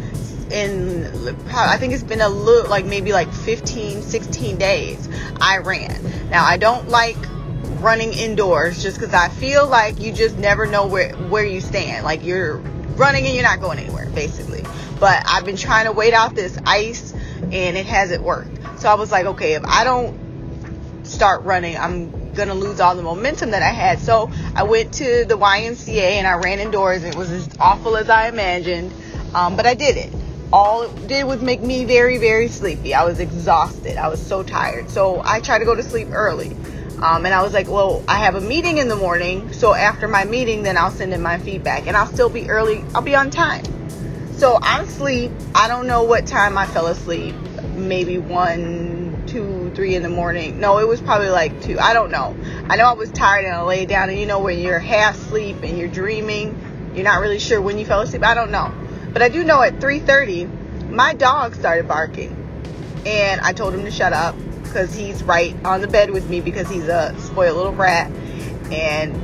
in I think it's been a little like maybe like 15, 16 days, I ran. Now I don't like running indoors just because I feel like you just never know where where you stand. Like you're running and you're not going anywhere, basically. But I've been trying to wait out this ice, and it hasn't worked. So I was like, okay, if I don't start running, I'm gonna lose all the momentum that I had. So I went to the YMCA and I ran indoors. It was as awful as I imagined, um, but I did it. All it did was make me very, very sleepy. I was exhausted. I was so tired. So I tried to go to sleep early. Um, and I was like, well, I have a meeting in the morning. So after my meeting, then I'll send in my feedback and I'll still be early. I'll be on time. So I'm asleep. I don't know what time I fell asleep. Maybe one, two, three in the morning. No, it was probably like two. I don't know. I know I was tired and I laid down. And you know, when you're half asleep and you're dreaming, you're not really sure when you fell asleep. I don't know. But I do know at 3:30, my dog started barking, and I told him to shut up because he's right on the bed with me because he's a spoiled little brat. And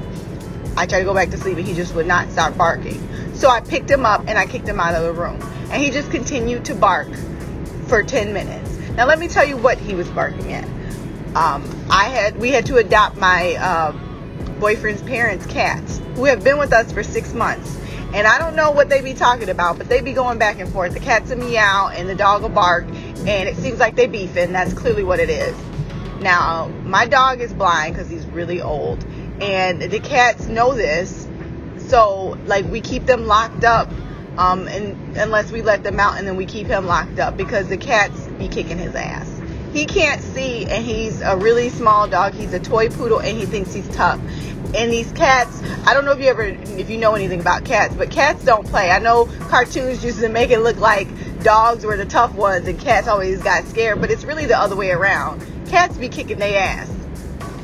I tried to go back to sleep, and he just would not stop barking. So I picked him up and I kicked him out of the room, and he just continued to bark for 10 minutes. Now let me tell you what he was barking at. Um, I had we had to adopt my uh, boyfriend's parents' cats who have been with us for six months. And I don't know what they be talking about, but they be going back and forth. The cats will meow and the dog will bark, and it seems like they beefing. That's clearly what it is. Now, my dog is blind because he's really old, and the cats know this. So, like, we keep them locked up, um, and unless we let them out, and then we keep him locked up because the cats be kicking his ass. He can't see, and he's a really small dog. He's a toy poodle, and he thinks he's tough and these cats i don't know if you ever if you know anything about cats but cats don't play i know cartoons used to make it look like dogs were the tough ones and cats always got scared but it's really the other way around cats be kicking their ass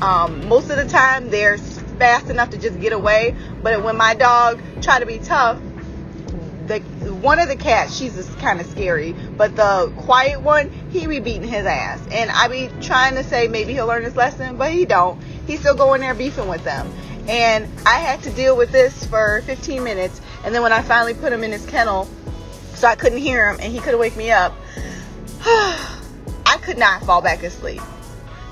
um, most of the time they're fast enough to just get away but when my dog try to be tough the one of the cats she's kind of scary but the quiet one he be beating his ass and i be trying to say maybe he'll learn his lesson but he don't he's still going there beefing with them. And I had to deal with this for 15 minutes. And then when I finally put him in his kennel, so I couldn't hear him and he could wake me up, (sighs) I could not fall back asleep.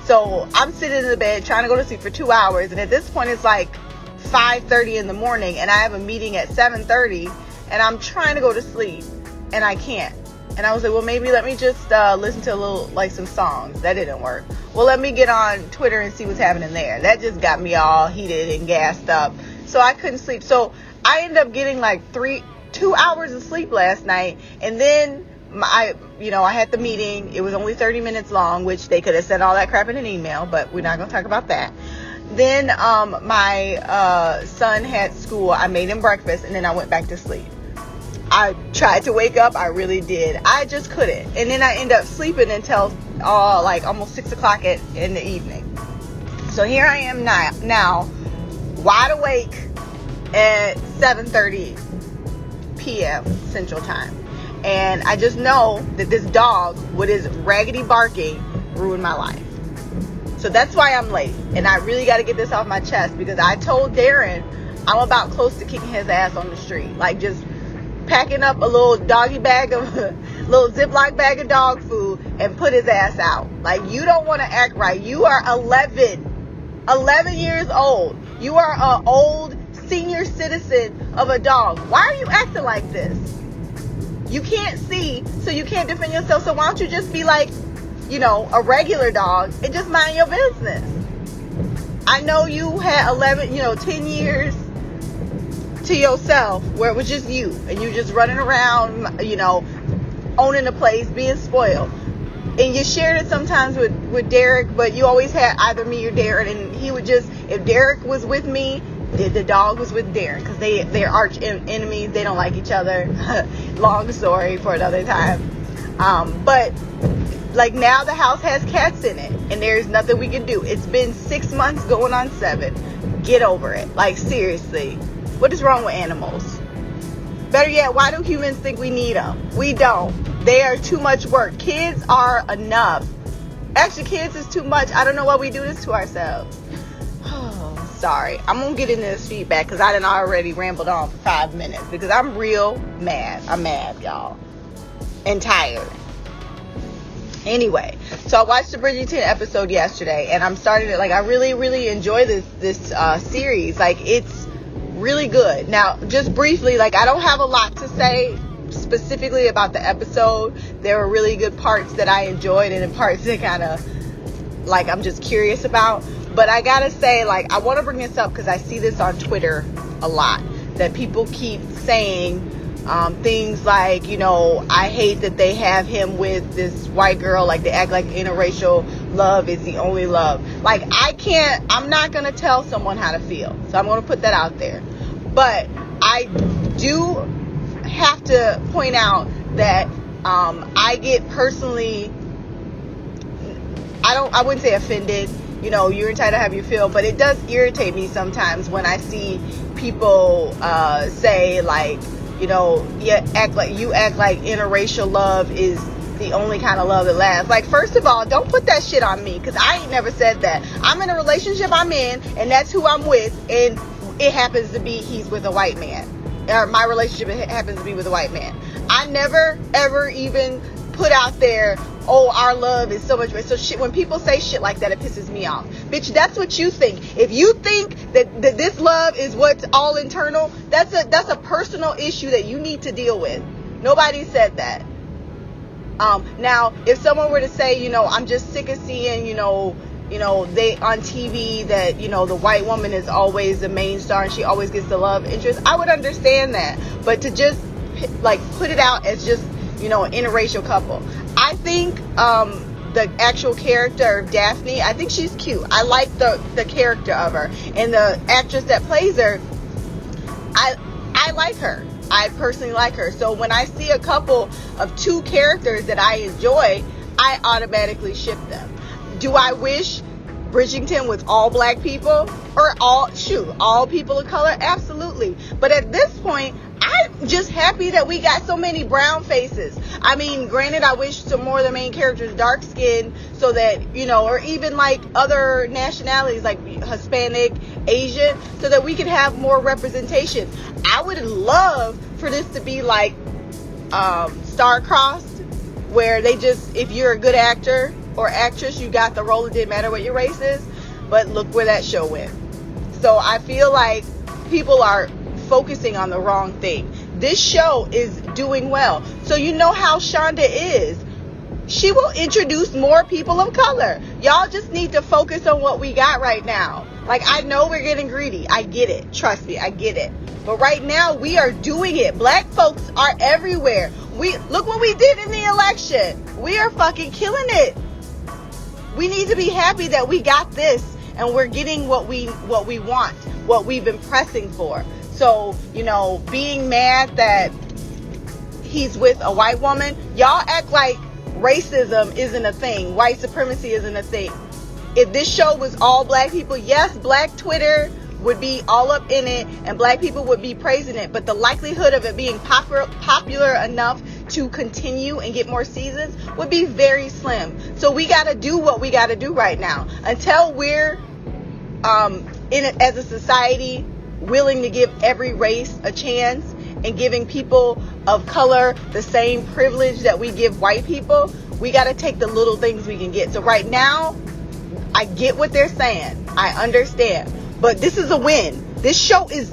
So I'm sitting in the bed trying to go to sleep for two hours. And at this point, it's like 5:30 in the morning, and I have a meeting at 7:30, and I'm trying to go to sleep, and I can't. And I was like, well, maybe let me just uh, listen to a little, like some songs. That didn't work. Well, let me get on Twitter and see what's happening there. That just got me all heated and gassed up. So I couldn't sleep. So I ended up getting like three, two hours of sleep last night, and then my, you know, I had the meeting. It was only 30 minutes long, which they could have said all that crap in an email, but we're not gonna talk about that. Then um, my uh, son had school. I made him breakfast, and then I went back to sleep. I tried to wake up. I really did. I just couldn't. And then I end up sleeping until uh, like almost six o'clock at, in the evening. So here I am now, now wide awake at 7:30 p.m. Central Time, and I just know that this dog, with his raggedy barking, ruined my life. So that's why I'm late, and I really got to get this off my chest because I told Darren I'm about close to kicking his ass on the street, like just packing up a little doggy bag of (laughs) little Ziploc bag of dog food and put his ass out. Like you don't want to act right. You are 11, 11 years old. You are an old senior citizen of a dog. Why are you acting like this? You can't see, so you can't defend yourself. So why don't you just be like, you know, a regular dog and just mind your business? I know you had 11, you know, 10 years to yourself where it was just you and you just running around, you know, owning the place, being spoiled. And you shared it sometimes with, with Derek, but you always had either me or Derek, and he would just, if Derek was with me, the, the dog was with Darren because they they're arch en- enemies. They don't like each other. (laughs) Long story for another time. Um, but like now the house has cats in it, and there's nothing we can do. It's been six months going on seven. Get over it. Like seriously, what is wrong with animals? Better yet, why do humans think we need them? We don't. They are too much work. Kids are enough. Actually, kids is too much. I don't know why we do this to ourselves. Oh, (sighs) sorry. I'm gonna get into this feedback because I didn't already rambled on for five minutes because I'm real mad. I'm mad, y'all, and tired. Anyway, so I watched the Bridgerton episode yesterday, and I'm starting to like. I really, really enjoy this this uh, series. Like, it's really good. Now, just briefly, like I don't have a lot to say specifically about the episode. There were really good parts that I enjoyed, and parts that kind of like I'm just curious about. But I gotta say, like, I want to bring this up because I see this on Twitter a lot that people keep saying um, things like, you know, I hate that they have him with this white girl. Like, they act like interracial love is the only love. Like, I can't, I'm not gonna tell someone how to feel. So I'm gonna put that out there. But I do have to point out that um, I get personally, I don't, I wouldn't say offended. You know, you're entitled to have your feel, but it does irritate me sometimes when I see people uh, say like, you know, you act like you act like interracial love is the only kind of love that lasts. Like, first of all, don't put that shit on me because I ain't never said that. I'm in a relationship I'm in, and that's who I'm with, and it happens to be he's with a white man. Or my relationship happens to be with a white man. I never ever even put out there, oh, our love is so much better. So shit, when people say shit like that, it pisses me off. Bitch, that's what you think. If you think that, that this love is what's all internal, that's a that's a personal issue that you need to deal with. Nobody said that. Um, now, if someone were to say, you know, I'm just sick of seeing, you know, you know, they on TV that, you know, the white woman is always the main star and she always gets the love interest, I would understand that. But to just like put it out as just, you know, an interracial couple. I think um the actual character of Daphne, I think she's cute. I like the the character of her. And the actress that plays her, I I like her. I personally like her. So when I see a couple of two characters that I enjoy, I automatically ship them. Do I wish Bridgerton with all black people or all shoot all people of color? Absolutely. But at this point, I'm just happy that we got so many brown faces. I mean, granted, I wish some more of the main characters dark skinned so that, you know, or even like other nationalities like Hispanic, Asian, so that we could have more representation. I would love for this to be like um, star-crossed, where they just, if you're a good actor or actress, you got the role. It didn't matter what your race is. But look where that show went. So I feel like people are focusing on the wrong thing. This show is doing well. So you know how Shonda is. She will introduce more people of color. Y'all just need to focus on what we got right now. Like I know we're getting greedy. I get it. Trust me, I get it. But right now we are doing it. Black folks are everywhere. We look what we did in the election. We are fucking killing it. We need to be happy that we got this and we're getting what we what we want, what we've been pressing for. So, you know, being mad that he's with a white woman, y'all act like racism isn't a thing, white supremacy isn't a thing. If this show was all black people, yes, black Twitter would be all up in it and black people would be praising it, but the likelihood of it being popular popular enough to continue and get more seasons would be very slim. So we got to do what we got to do right now until we're um, in it as a society willing to give every race a chance and giving people of color the same privilege that we give white people. We got to take the little things we can get. So right now, I get what they're saying. I understand. But this is a win. This show is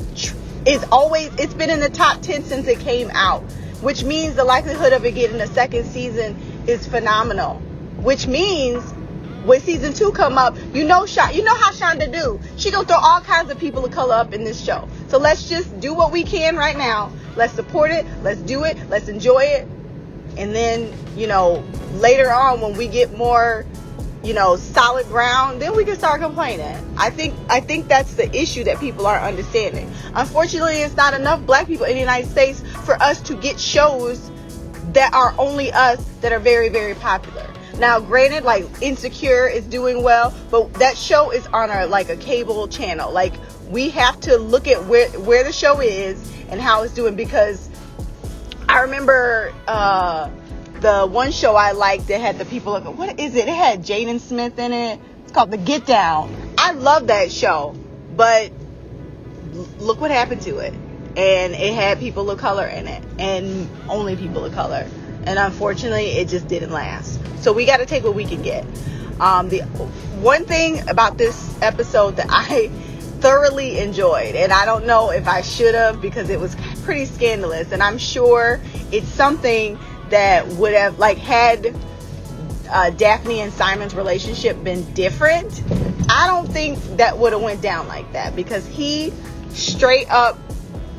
is always it's been in the top 10 since it came out which means the likelihood of it getting a second season is phenomenal. Which means when season two come up, you know Sha- you know how Shonda do. She gonna throw all kinds of people of color up in this show. So let's just do what we can right now. Let's support it. Let's do it. Let's enjoy it. And then, you know, later on when we get more you know, solid ground, then we can start complaining. I think I think that's the issue that people are understanding. Unfortunately, it's not enough black people in the United States for us to get shows that are only us that are very very popular. Now, granted, like Insecure is doing well, but that show is on a like a cable channel. Like we have to look at where where the show is and how it's doing because I remember uh the one show I liked that had the people of what is it? It had Jaden Smith in it. It's called The Get Down. I love that show, but look what happened to it. And it had people of color in it, and only people of color. And unfortunately, it just didn't last. So we got to take what we can get. Um, the one thing about this episode that I thoroughly enjoyed, and I don't know if I should have because it was pretty scandalous, and I'm sure it's something that would have like had uh, Daphne and Simon's relationship been different, I don't think that would have went down like that because he straight up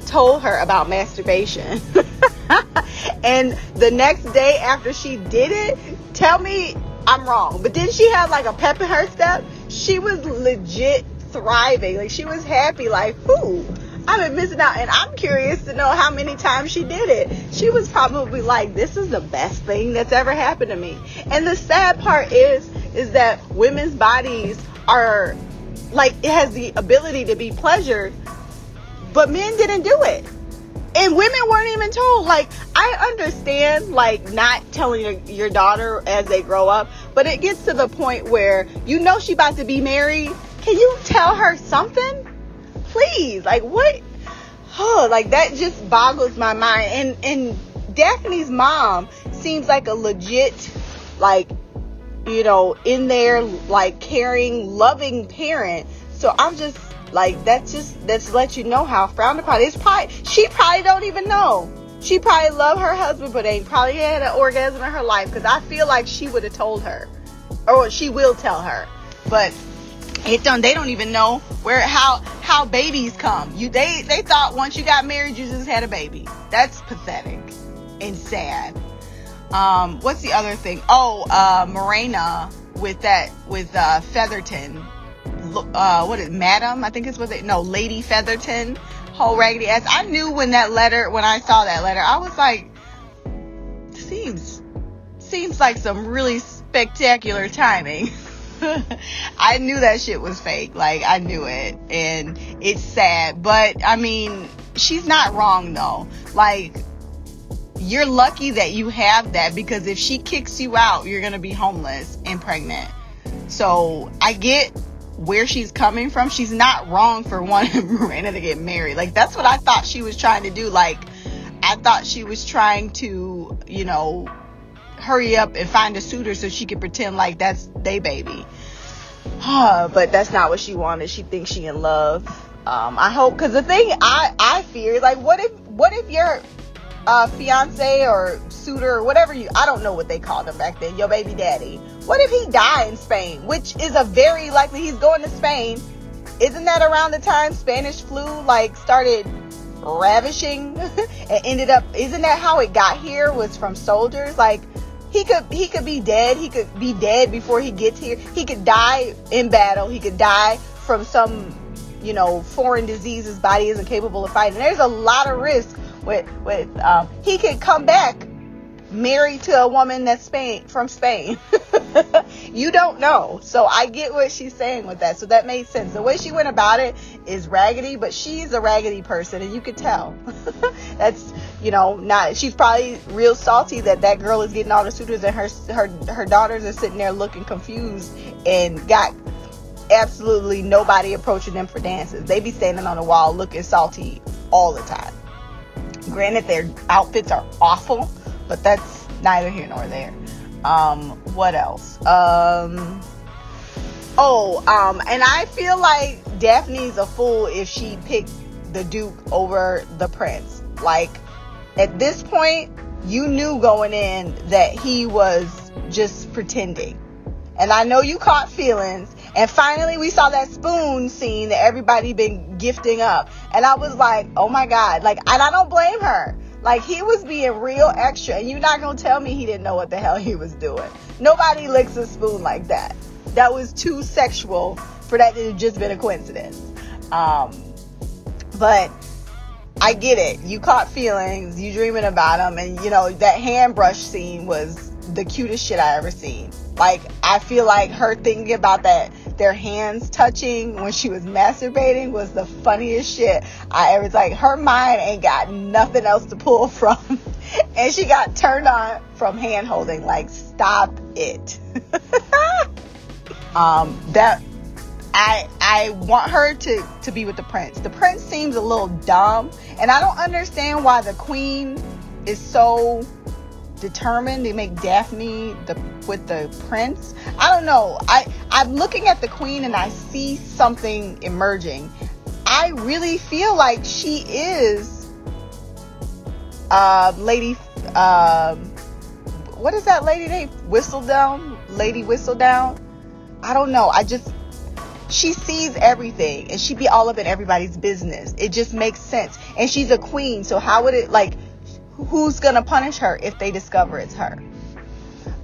told her about masturbation. (laughs) and the next day after she did it, tell me I'm wrong. But did she have like a pep in her step? She was legit thriving. Like she was happy, like, whoo, I've been missing out. And I'm curious to know how many times she did it. She was probably like, this is the best thing that's ever happened to me. And the sad part is, is that women's bodies are like, it has the ability to be pleasured, but men didn't do it. And women weren't even told. Like, I understand, like, not telling your, your daughter as they grow up, but it gets to the point where you know she about to be married. Can you tell her something? please, like what? Oh, like that just boggles my mind. And and Daphne's mom seems like a legit, like, you know, in there, like caring, loving parent. So I'm just like that's just that's let you know how frowned upon. It's probably she probably don't even know. She probably love her husband, but ain't probably had an orgasm in her life because I feel like she would have told her, or she will tell her. But it don't they don't even know where how how babies come you they they thought once you got married you just had a baby that's pathetic and sad um what's the other thing oh uh Marina with that with uh Featherington uh what is madam i think it's what they no lady Featherington whole raggedy ass i knew when that letter when i saw that letter i was like seems seems like some really spectacular timing (laughs) I knew that shit was fake. Like, I knew it. And it's sad. But, I mean, she's not wrong, though. Like, you're lucky that you have that because if she kicks you out, you're to be homeless and pregnant. So, I get where she's coming from. She's not wrong for (laughs) wanting Miranda to get married. Like, that's what I thought she was trying to do. Like, I thought she was trying to, you know, hurry up and find a suitor so she could pretend like that's they baby. (sighs) but that's not what she wanted. She thinks she in love. Um, I hope because the thing I I fear like what if what if your uh, fiance or suitor or whatever you I don't know what they called him back then your baby daddy. What if he die in Spain which is a very likely he's going to Spain. Isn't that around the time Spanish flu like started ravishing (laughs) and ended up isn't that how it got here was from soldiers? Like he could he could be dead he could be dead before he gets here. He could die in battle he could die from some you know foreign disease his body isn't capable of fighting. There's a lot of risk with with um, he could come back married to a woman that's Spain from Spain. (laughs) you don't know. So I get what she's saying with that. So that made sense. The way she went about it is raggedy, but she's a raggedy person and you could tell. (laughs) that's, you know, not she's probably real salty that that girl is getting all the suitors and her her her daughters are sitting there looking confused and got absolutely nobody approaching them for dances. They be standing on the wall looking salty all the time. Granted their outfits are awful but that's neither here nor there. Um, what else? Um, oh, um, and I feel like Daphne's a fool if she picked the Duke over the Prince. Like, at this point, you knew going in that he was just pretending. And I know you caught feelings. And finally, we saw that spoon scene that everybody been gifting up. And I was like, oh my God. Like, and I don't blame her. Like he was being real extra, and you're not gonna tell me he didn't know what the hell he was doing. Nobody licks a spoon like that. That was too sexual for that to have just been a coincidence. Um, but I get it. You caught feelings. You dreaming about them, and you know that hand brush scene was the cutest shit I ever seen. Like I feel like her thinking about that their hands touching when she was masturbating was the funniest shit. I ever like her mind ain't got nothing else to pull (laughs) from. And she got turned on from hand holding. Like stop it. (laughs) Um that I I want her to to be with the prince. The prince seems a little dumb and I don't understand why the queen is so determined to make Daphne the with the prince. I don't know. I I'm looking at the queen and I see something emerging. I really feel like she is uh lady um what is that lady name? Whistledown? Lady Whistledown? I don't know. I just she sees everything and she be all up in everybody's business. It just makes sense. And she's a queen, so how would it like who's gonna punish her if they discover it's her?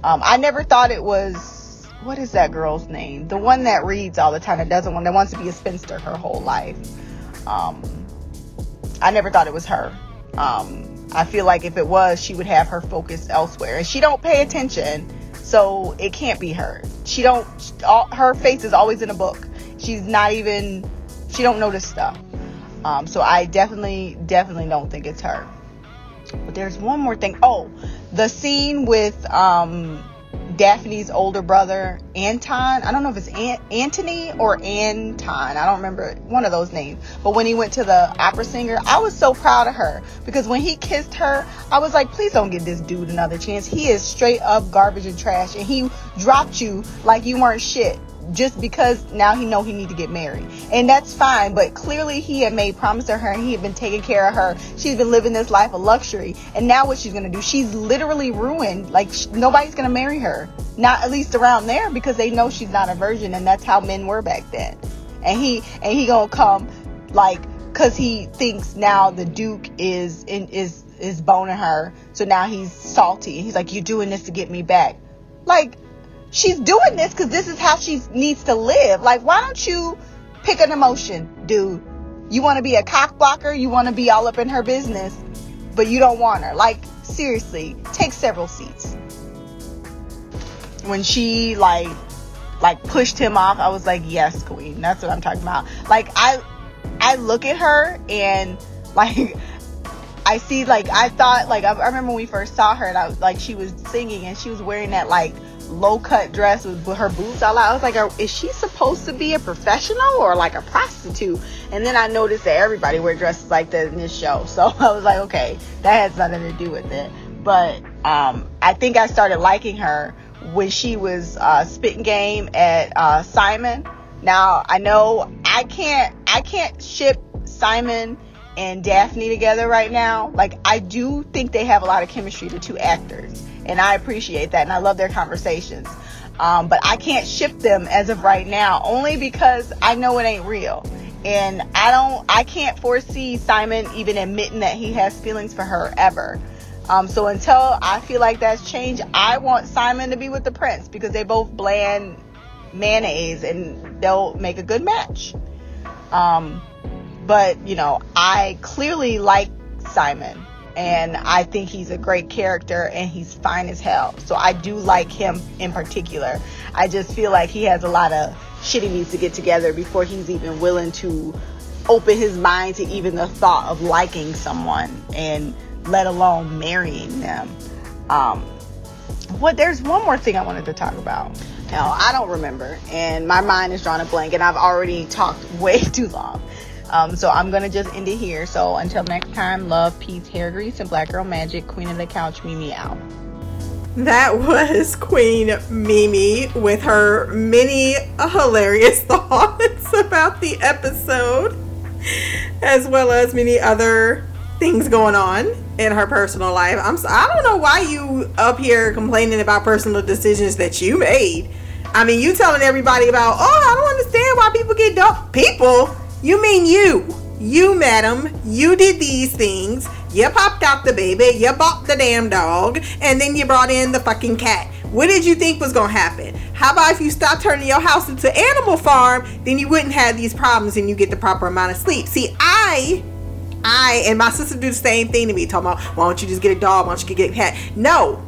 Um, I never thought it was what is that girl's name? The one that reads all the time that doesn't want that wants to be a spinster her whole life. Um, I never thought it was her. Um, I feel like if it was, she would have her focus elsewhere, and she don't pay attention, so it can't be her. She don't. All, her face is always in a book. She's not even. She don't notice stuff. Um, so I definitely, definitely don't think it's her. But there's one more thing. Oh, the scene with um, Daphne's older brother, Anton. I don't know if it's An- Anthony or Anton. I don't remember one of those names. But when he went to the opera singer, I was so proud of her because when he kissed her, I was like, please don't give this dude another chance. He is straight up garbage and trash, and he dropped you like you weren't shit just because now he know he need to get married. And that's fine but clearly he had made promise to her and he had been taking care of her. She's been living this life of luxury. And now what she's gonna do she's literally ruined. Like sh- nobody's gonna marry her. Not at least around there because they know she's not a virgin and that's how men were back then. And he and he gonna come like because he thinks now the duke is in is is boning her. So now he's salty. He's like you're doing this to get me back. Like she's doing this because this is how she needs to live. Like, why don't you pick an emotion, dude? You want to be a cock blocker? You want to be all up in her business, but you don't want her. Like, seriously, take several seats. When she like like pushed him off, I was like, yes, queen. That's what I'm talking about. Like I I look at her and like (laughs) I see like I thought like I, I remember when we first saw her and I was like she was singing and she was wearing that like low cut dress with, her boots all out. I was like, is she supposed to be a professional or like a prostitute? And then I noticed that everybody wear dresses like that in this show. So (laughs) I was like, okay, that has nothing to do with it. But um, I think I started liking her when she was uh, spitting game at uh, Simon. Now I know I can't I can't ship Simon and Daphne together right now. Like I do think they have a lot of chemistry, the two actors and I appreciate that and I love their conversations. Um, but I can't ship them as of right now, only because I know it ain't real. And I don't, I can't foresee Simon even admitting that he has feelings for her ever. Um, so until I feel like that's changed, I want Simon to be with the prince because they both bland mayonnaise and they'll make a good match. Um, but you know, I clearly like Simon and I think he's a great character and he's fine as hell. So I do like him in particular. I just feel like he has a lot of shit he needs to get together before he's even willing to open his mind to even the thought of liking someone and let alone marrying them. Um, what there's one more thing I wanted to talk about. Now I don't remember, and my mind is drawn a blank, and I've already talked (laughs) way too long. Um, so I'm gonna just end it here. So until next time, love, peace, hair grease, and black girl magic. Queen of the couch, Mimi out. That was Queen Mimi with her many hilarious (laughs) thoughts about the episode, as well as many other things going on in her personal life. I'm I don't know why you up here complaining about personal decisions that you made. I mean, you telling everybody about, oh, I don't understand why people get dumped. People, you mean you. You, madam, you did these things. You popped out the baby, you bought the damn dog, and then you brought in the fucking cat. What did you think was gonna happen? How about if you stop turning your house into animal farm, then you wouldn't have these problems and you get the proper amount of sleep. See, I I and my sister do the same thing to me, talking about why don't you just get a dog, why don't you get a cat? No.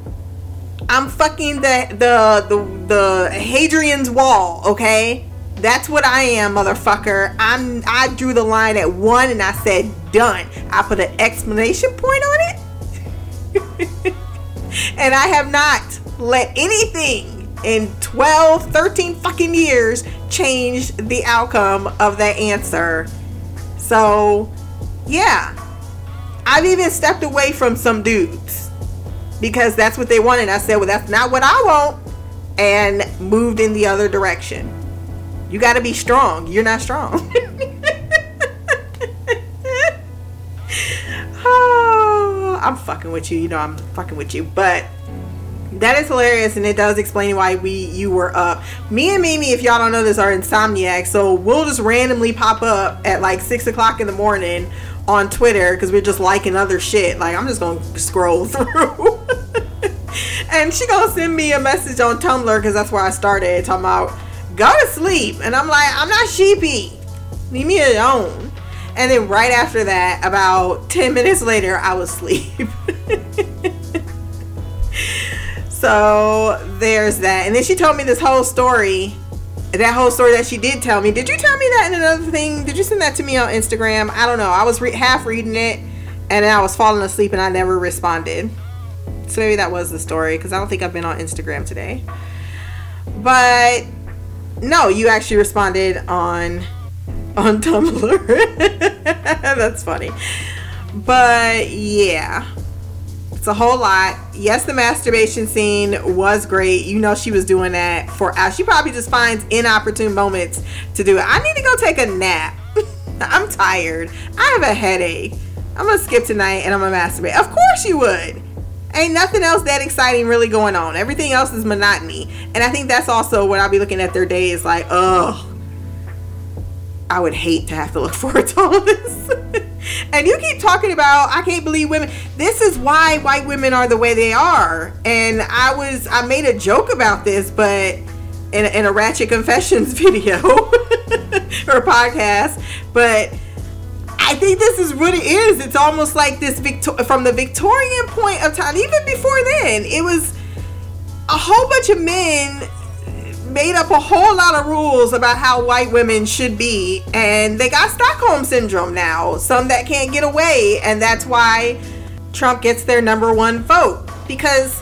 I'm fucking the the the the Hadrian's wall, okay? That's what I am, motherfucker. I'm I drew the line at one and I said done. I put an exclamation point on it. (laughs) and I have not let anything in 12, 13 fucking years change the outcome of that answer. So, yeah. I've even stepped away from some dudes because that's what they wanted. I said, well, that's not what I want. And moved in the other direction. You got to be strong. You're not strong. (laughs) oh, I'm fucking with you. You know, I'm fucking with you. But that is hilarious and it does explain why we you were up me and mimi if y'all don't know this are insomniacs so we'll just randomly pop up at like six o'clock in the morning on twitter because we're just liking other shit like i'm just gonna scroll (laughs) through and she gonna send me a message on tumblr because that's where i started talking about go to sleep and i'm like i'm not sheepy leave me alone and then right after that about 10 minutes later i was asleep (laughs) So there's that. And then she told me this whole story. That whole story that she did tell me. Did you tell me that in another thing? Did you send that to me on Instagram? I don't know. I was re- half reading it and then I was falling asleep and I never responded. So maybe that was the story because I don't think I've been on Instagram today. But no, you actually responded on on Tumblr. (laughs) That's funny. But yeah. It's a whole lot. Yes, the masturbation scene was great. You know, she was doing that for hours. She probably just finds inopportune moments to do it. I need to go take a nap. (laughs) I'm tired. I have a headache. I'm gonna skip tonight and I'm gonna masturbate. Of course you would. Ain't nothing else that exciting really going on. Everything else is monotony. And I think that's also what I'll be looking at their day is like, oh, I would hate to have to look (laughs) forward to all this. (laughs) and you keep talking about I can't believe women. This is why white women are the way they are. And I was I made a joke about this, but in, in a Ratchet Confessions (laughs) video or podcast, but I think this is what it is. It's almost like this Victor- from the Victorian point of time. Even before then, it was a whole bunch of men made up a whole lot of rules about how white women should be and they got Stockholm syndrome now some that can't get away and that's why Trump gets their number one vote because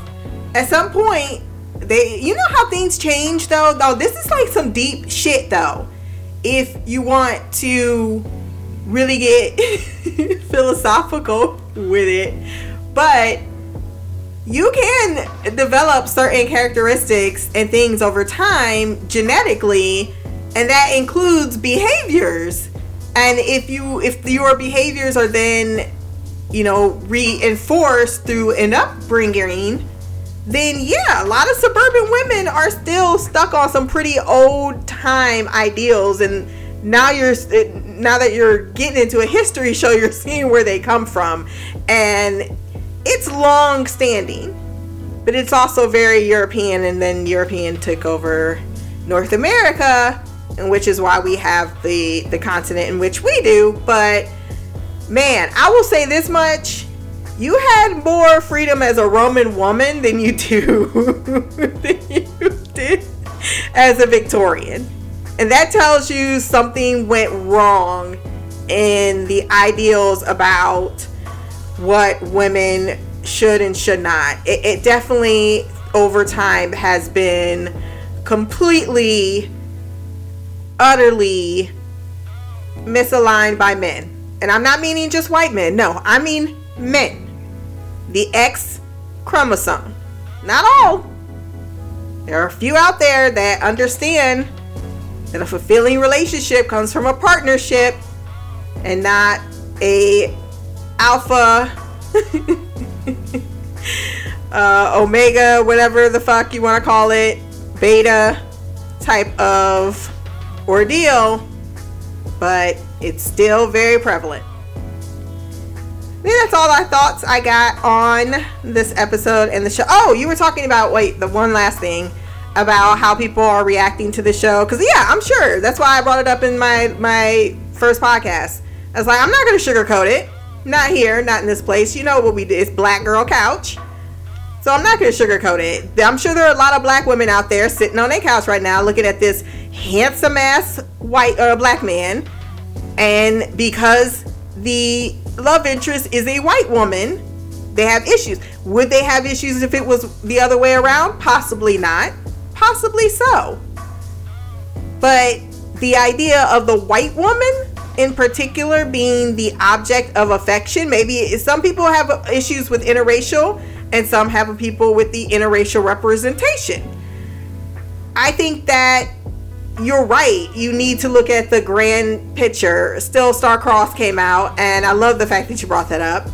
at some point they you know how things change though though this is like some deep shit though if you want to really get (laughs) philosophical with it but you can develop certain characteristics and things over time genetically and that includes behaviors. And if you if your behaviors are then you know reinforced through an upbringing then yeah, a lot of suburban women are still stuck on some pretty old time ideals and now you're now that you're getting into a history show you're seeing where they come from. And it's long standing but it's also very european and then european took over north america and which is why we have the the continent in which we do. But man i will say this much. You had more freedom as a roman woman than you do (laughs) than you did as a victorian and that tells you something went wrong in the ideals about what women should and should not. It, it definitely, over time, has been completely, utterly misaligned by men. And I'm not meaning just white men. No, I mean men. The X chromosome. Not all. There are a few out there that understand that a fulfilling relationship comes from a partnership and not a alpha (laughs) uh, omega whatever the fuck you want to call it beta type of ordeal but it's still very prevalent I think that's all our thoughts I got on this episode and the show. Oh, you were talking about wait, the one last thing about how people are reacting to the show. Because yeah i'm sure. That's why i brought it up in my my first podcast. I was like i'm not gonna sugarcoat it. Not here not in this place. You know what we did it's black girl couch. So i'm not gonna sugarcoat it. I'm sure there are a lot of black women out there sitting on their couch right now looking at this handsome ass white uh, black man. And because the love interest is a white woman they have issues. Would they have issues if it was the other way around? Possibly not Possibly so. But the idea of the white woman in particular being the object of affection, maybe some people have issues with interracial and some have people with the interracial representation. I think that you're right. You need to look at the grand picture. Still, Star Cross came out, and I love the fact that you brought that up.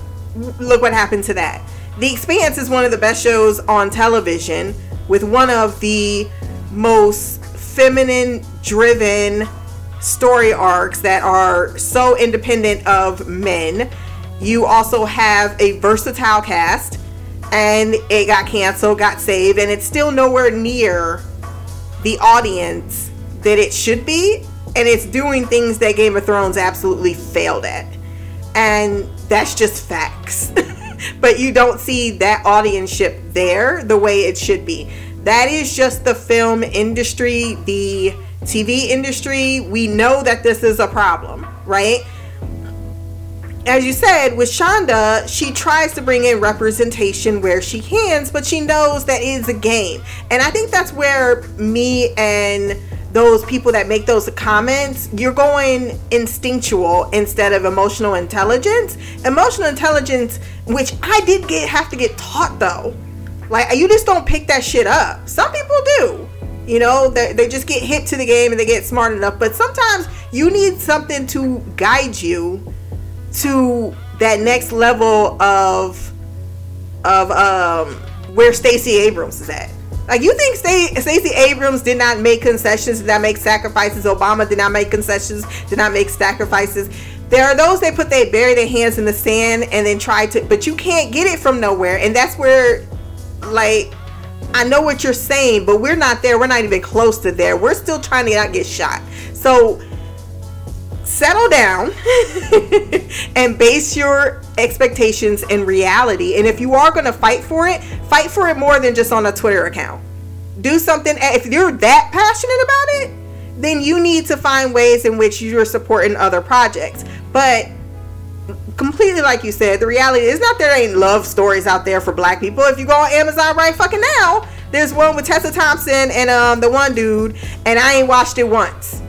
Look what happened to that. The Expanse is one of the best shows on television with one of the most feminine driven story arcs that are so independent of men. You also have a versatile cast, and it got canceled, got saved, and it's still nowhere near the audience that it should be. And it's doing things that Game of Thrones absolutely failed at. And that's just facts. (laughs) but you don't see that audience ship there the way it should be. That is just the film industry, the TV industry. We know that this is a problem, right? As you said, with Shonda, she tries to bring in representation where she can, but she knows that is a game. And I think that's where me and those people that make those comments, you're going instinctual instead of emotional intelligence. Emotional intelligence, which I did get have to get taught though. Like you just don't pick that shit up. Some people do. You know, they, they just get hit to the game and they get smart enough. But sometimes you need something to guide you to that next level of of um where Stacey Abrams is at. Like you think Stacey Abrams did not make concessions, did not make sacrifices. Obama did not make concessions, did not make sacrifices. There are those that put they bury their hands in the sand and then try to, but you can't get it from nowhere, and that's where, like, I know what you're saying, but we're not there. We're not even close to there. We're still trying to not get shot. So settle down (laughs) and base your expectations in reality. And if you are going to fight for it, fight for it more than just on a Twitter account. Do something. If you're that passionate about it, then you need to find ways in which you're supporting other projects. But completely like you said, the reality is not there ain't love stories out there for black people. If you go on Amazon right fucking now, there's one with Tessa Thompson and um the one dude, and I ain't watched it once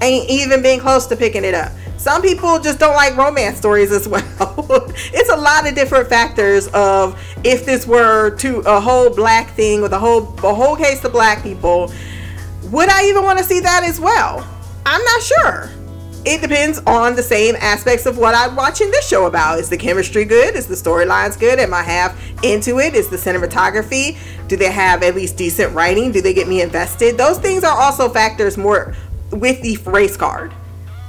ain't even been close to picking it up. Some people just don't like romance stories as (laughs) well. it's a lot of different factors of if this were to a whole black thing with a whole a whole case of black people, would I even want to see that as well? I'm not sure. It depends on the same aspects of what I'm watching this show about. Is the chemistry good? Is the storylines good? Am I half into it? Is the cinematography Do they have at least decent writing? Do they get me invested? Those things are also factors more with the race card.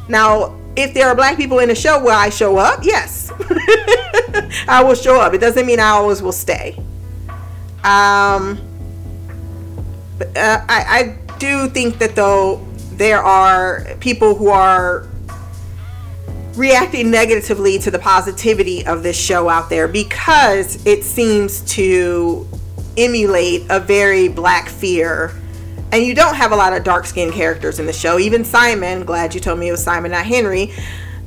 Now, if there are black people in the show, will I show up? Yes. (laughs) I will show up. It doesn't mean I always will stay. Um, but, uh, I, I do think that though there are people who are reacting negatively to the positivity of this show out there because it seems to emulate a very black fear. And you don't have a lot of dark skinned characters in the show. Even Simon, glad you told me it was Simon, not Henry.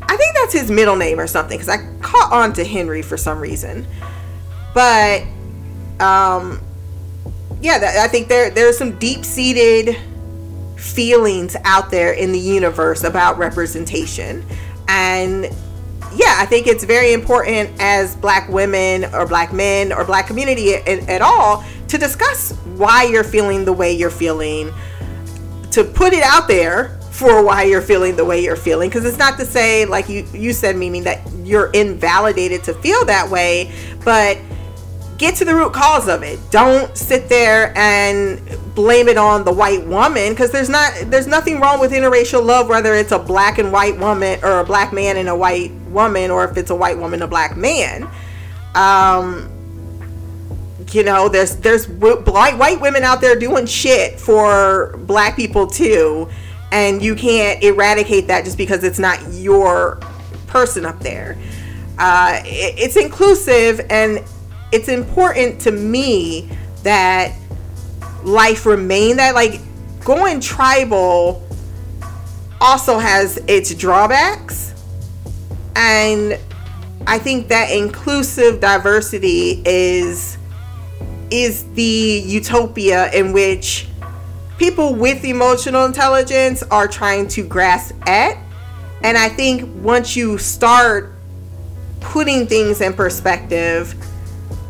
I think that's his middle name or something because I caught on to Henry for some reason. But, um, yeah, I think there there's some deep seated feelings out there in the universe about representation. And yeah, I think it's very important as black women or black men or black community at, at all to discuss why you're feeling the way you're feeling, to put it out there for why you're feeling the way you're feeling because it's not to say like you you said Mimi that you're invalidated to feel that way but get to the root cause of it. Don't sit there and blame it on the white woman because there's not there's nothing wrong with interracial love whether it's a black and white woman or a black man and a white woman or if it's a white woman a black man um you know there's there's white white women out there doing shit for black people too. And you can't eradicate that just because it's not your person up there. Uh, it, it's inclusive and it's important to me that life remain that like going tribal also has its drawbacks and i think that inclusive diversity is is the utopia in which people with emotional intelligence are trying to grasp at. And i think once you start putting things in perspective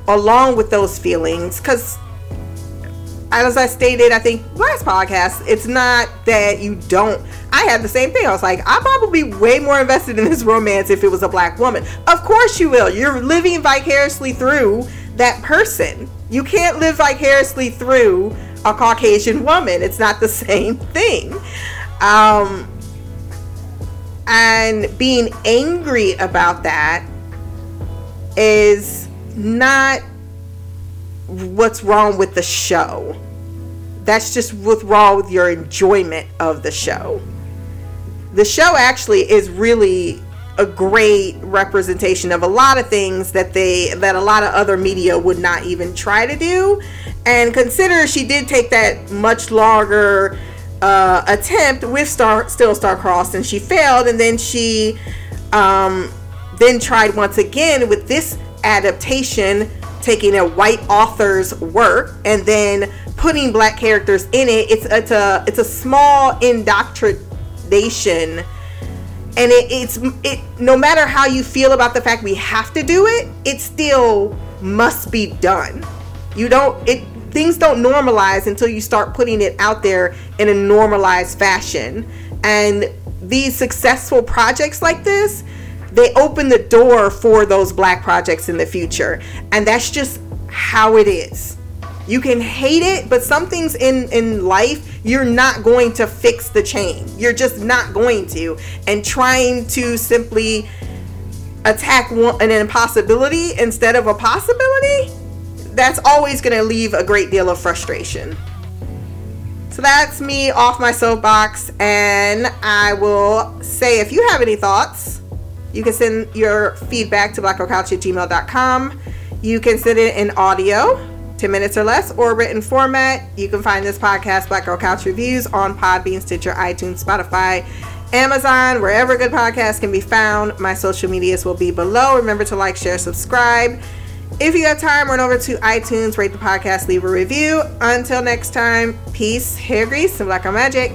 along with those feelings because as I stated, I think last podcast, it's not that you don't. I had the same thing. I was like, I'd probably be way more invested in this romance if it was a black woman. Of course you will. You're living vicariously through that person. You can't live vicariously through a Caucasian woman. It's not the (laughs) same thing. Um, and being angry about that is not what's wrong with the show. That's just what's wrong with your enjoyment of the show. The show actually is really a great representation of a lot of things that they that a lot of other media would not even try to do. And consider she did take that much longer uh, attempt with Star Still Star Crossed and she failed, and then she um, then tried once again with this adaptation taking a white author's work and then putting black characters in it. It's it's a it's a small indoctrination. And it, it's it no matter how you feel about the fact we have to do it it still must be done. You don't it things don't normalize until you start putting it out there in a normalized fashion. And these successful projects like this they open the door for those black projects in the future. And that's just how it is. You can hate it, but some things in in life you're not going to fix the chain. You're just not going to. And trying to simply attack one, an impossibility instead of a possibility, that's always going to leave a great deal of frustration. So that's me off my soapbox, and I will say if you have any thoughts, you can send your feedback to blackgirlcouch at gmail.com. You can send it in audio, 10 minutes or less, or written format. You can find this podcast, Black Girl Couch Reviews, on Podbean, Stitcher, iTunes, Spotify, Amazon, wherever good podcasts can be found. My social medias will be below. Remember to like, share, subscribe. If you have time, run over to iTunes, rate the podcast, leave a review. Until next time, peace, hair grease, and black girl magic.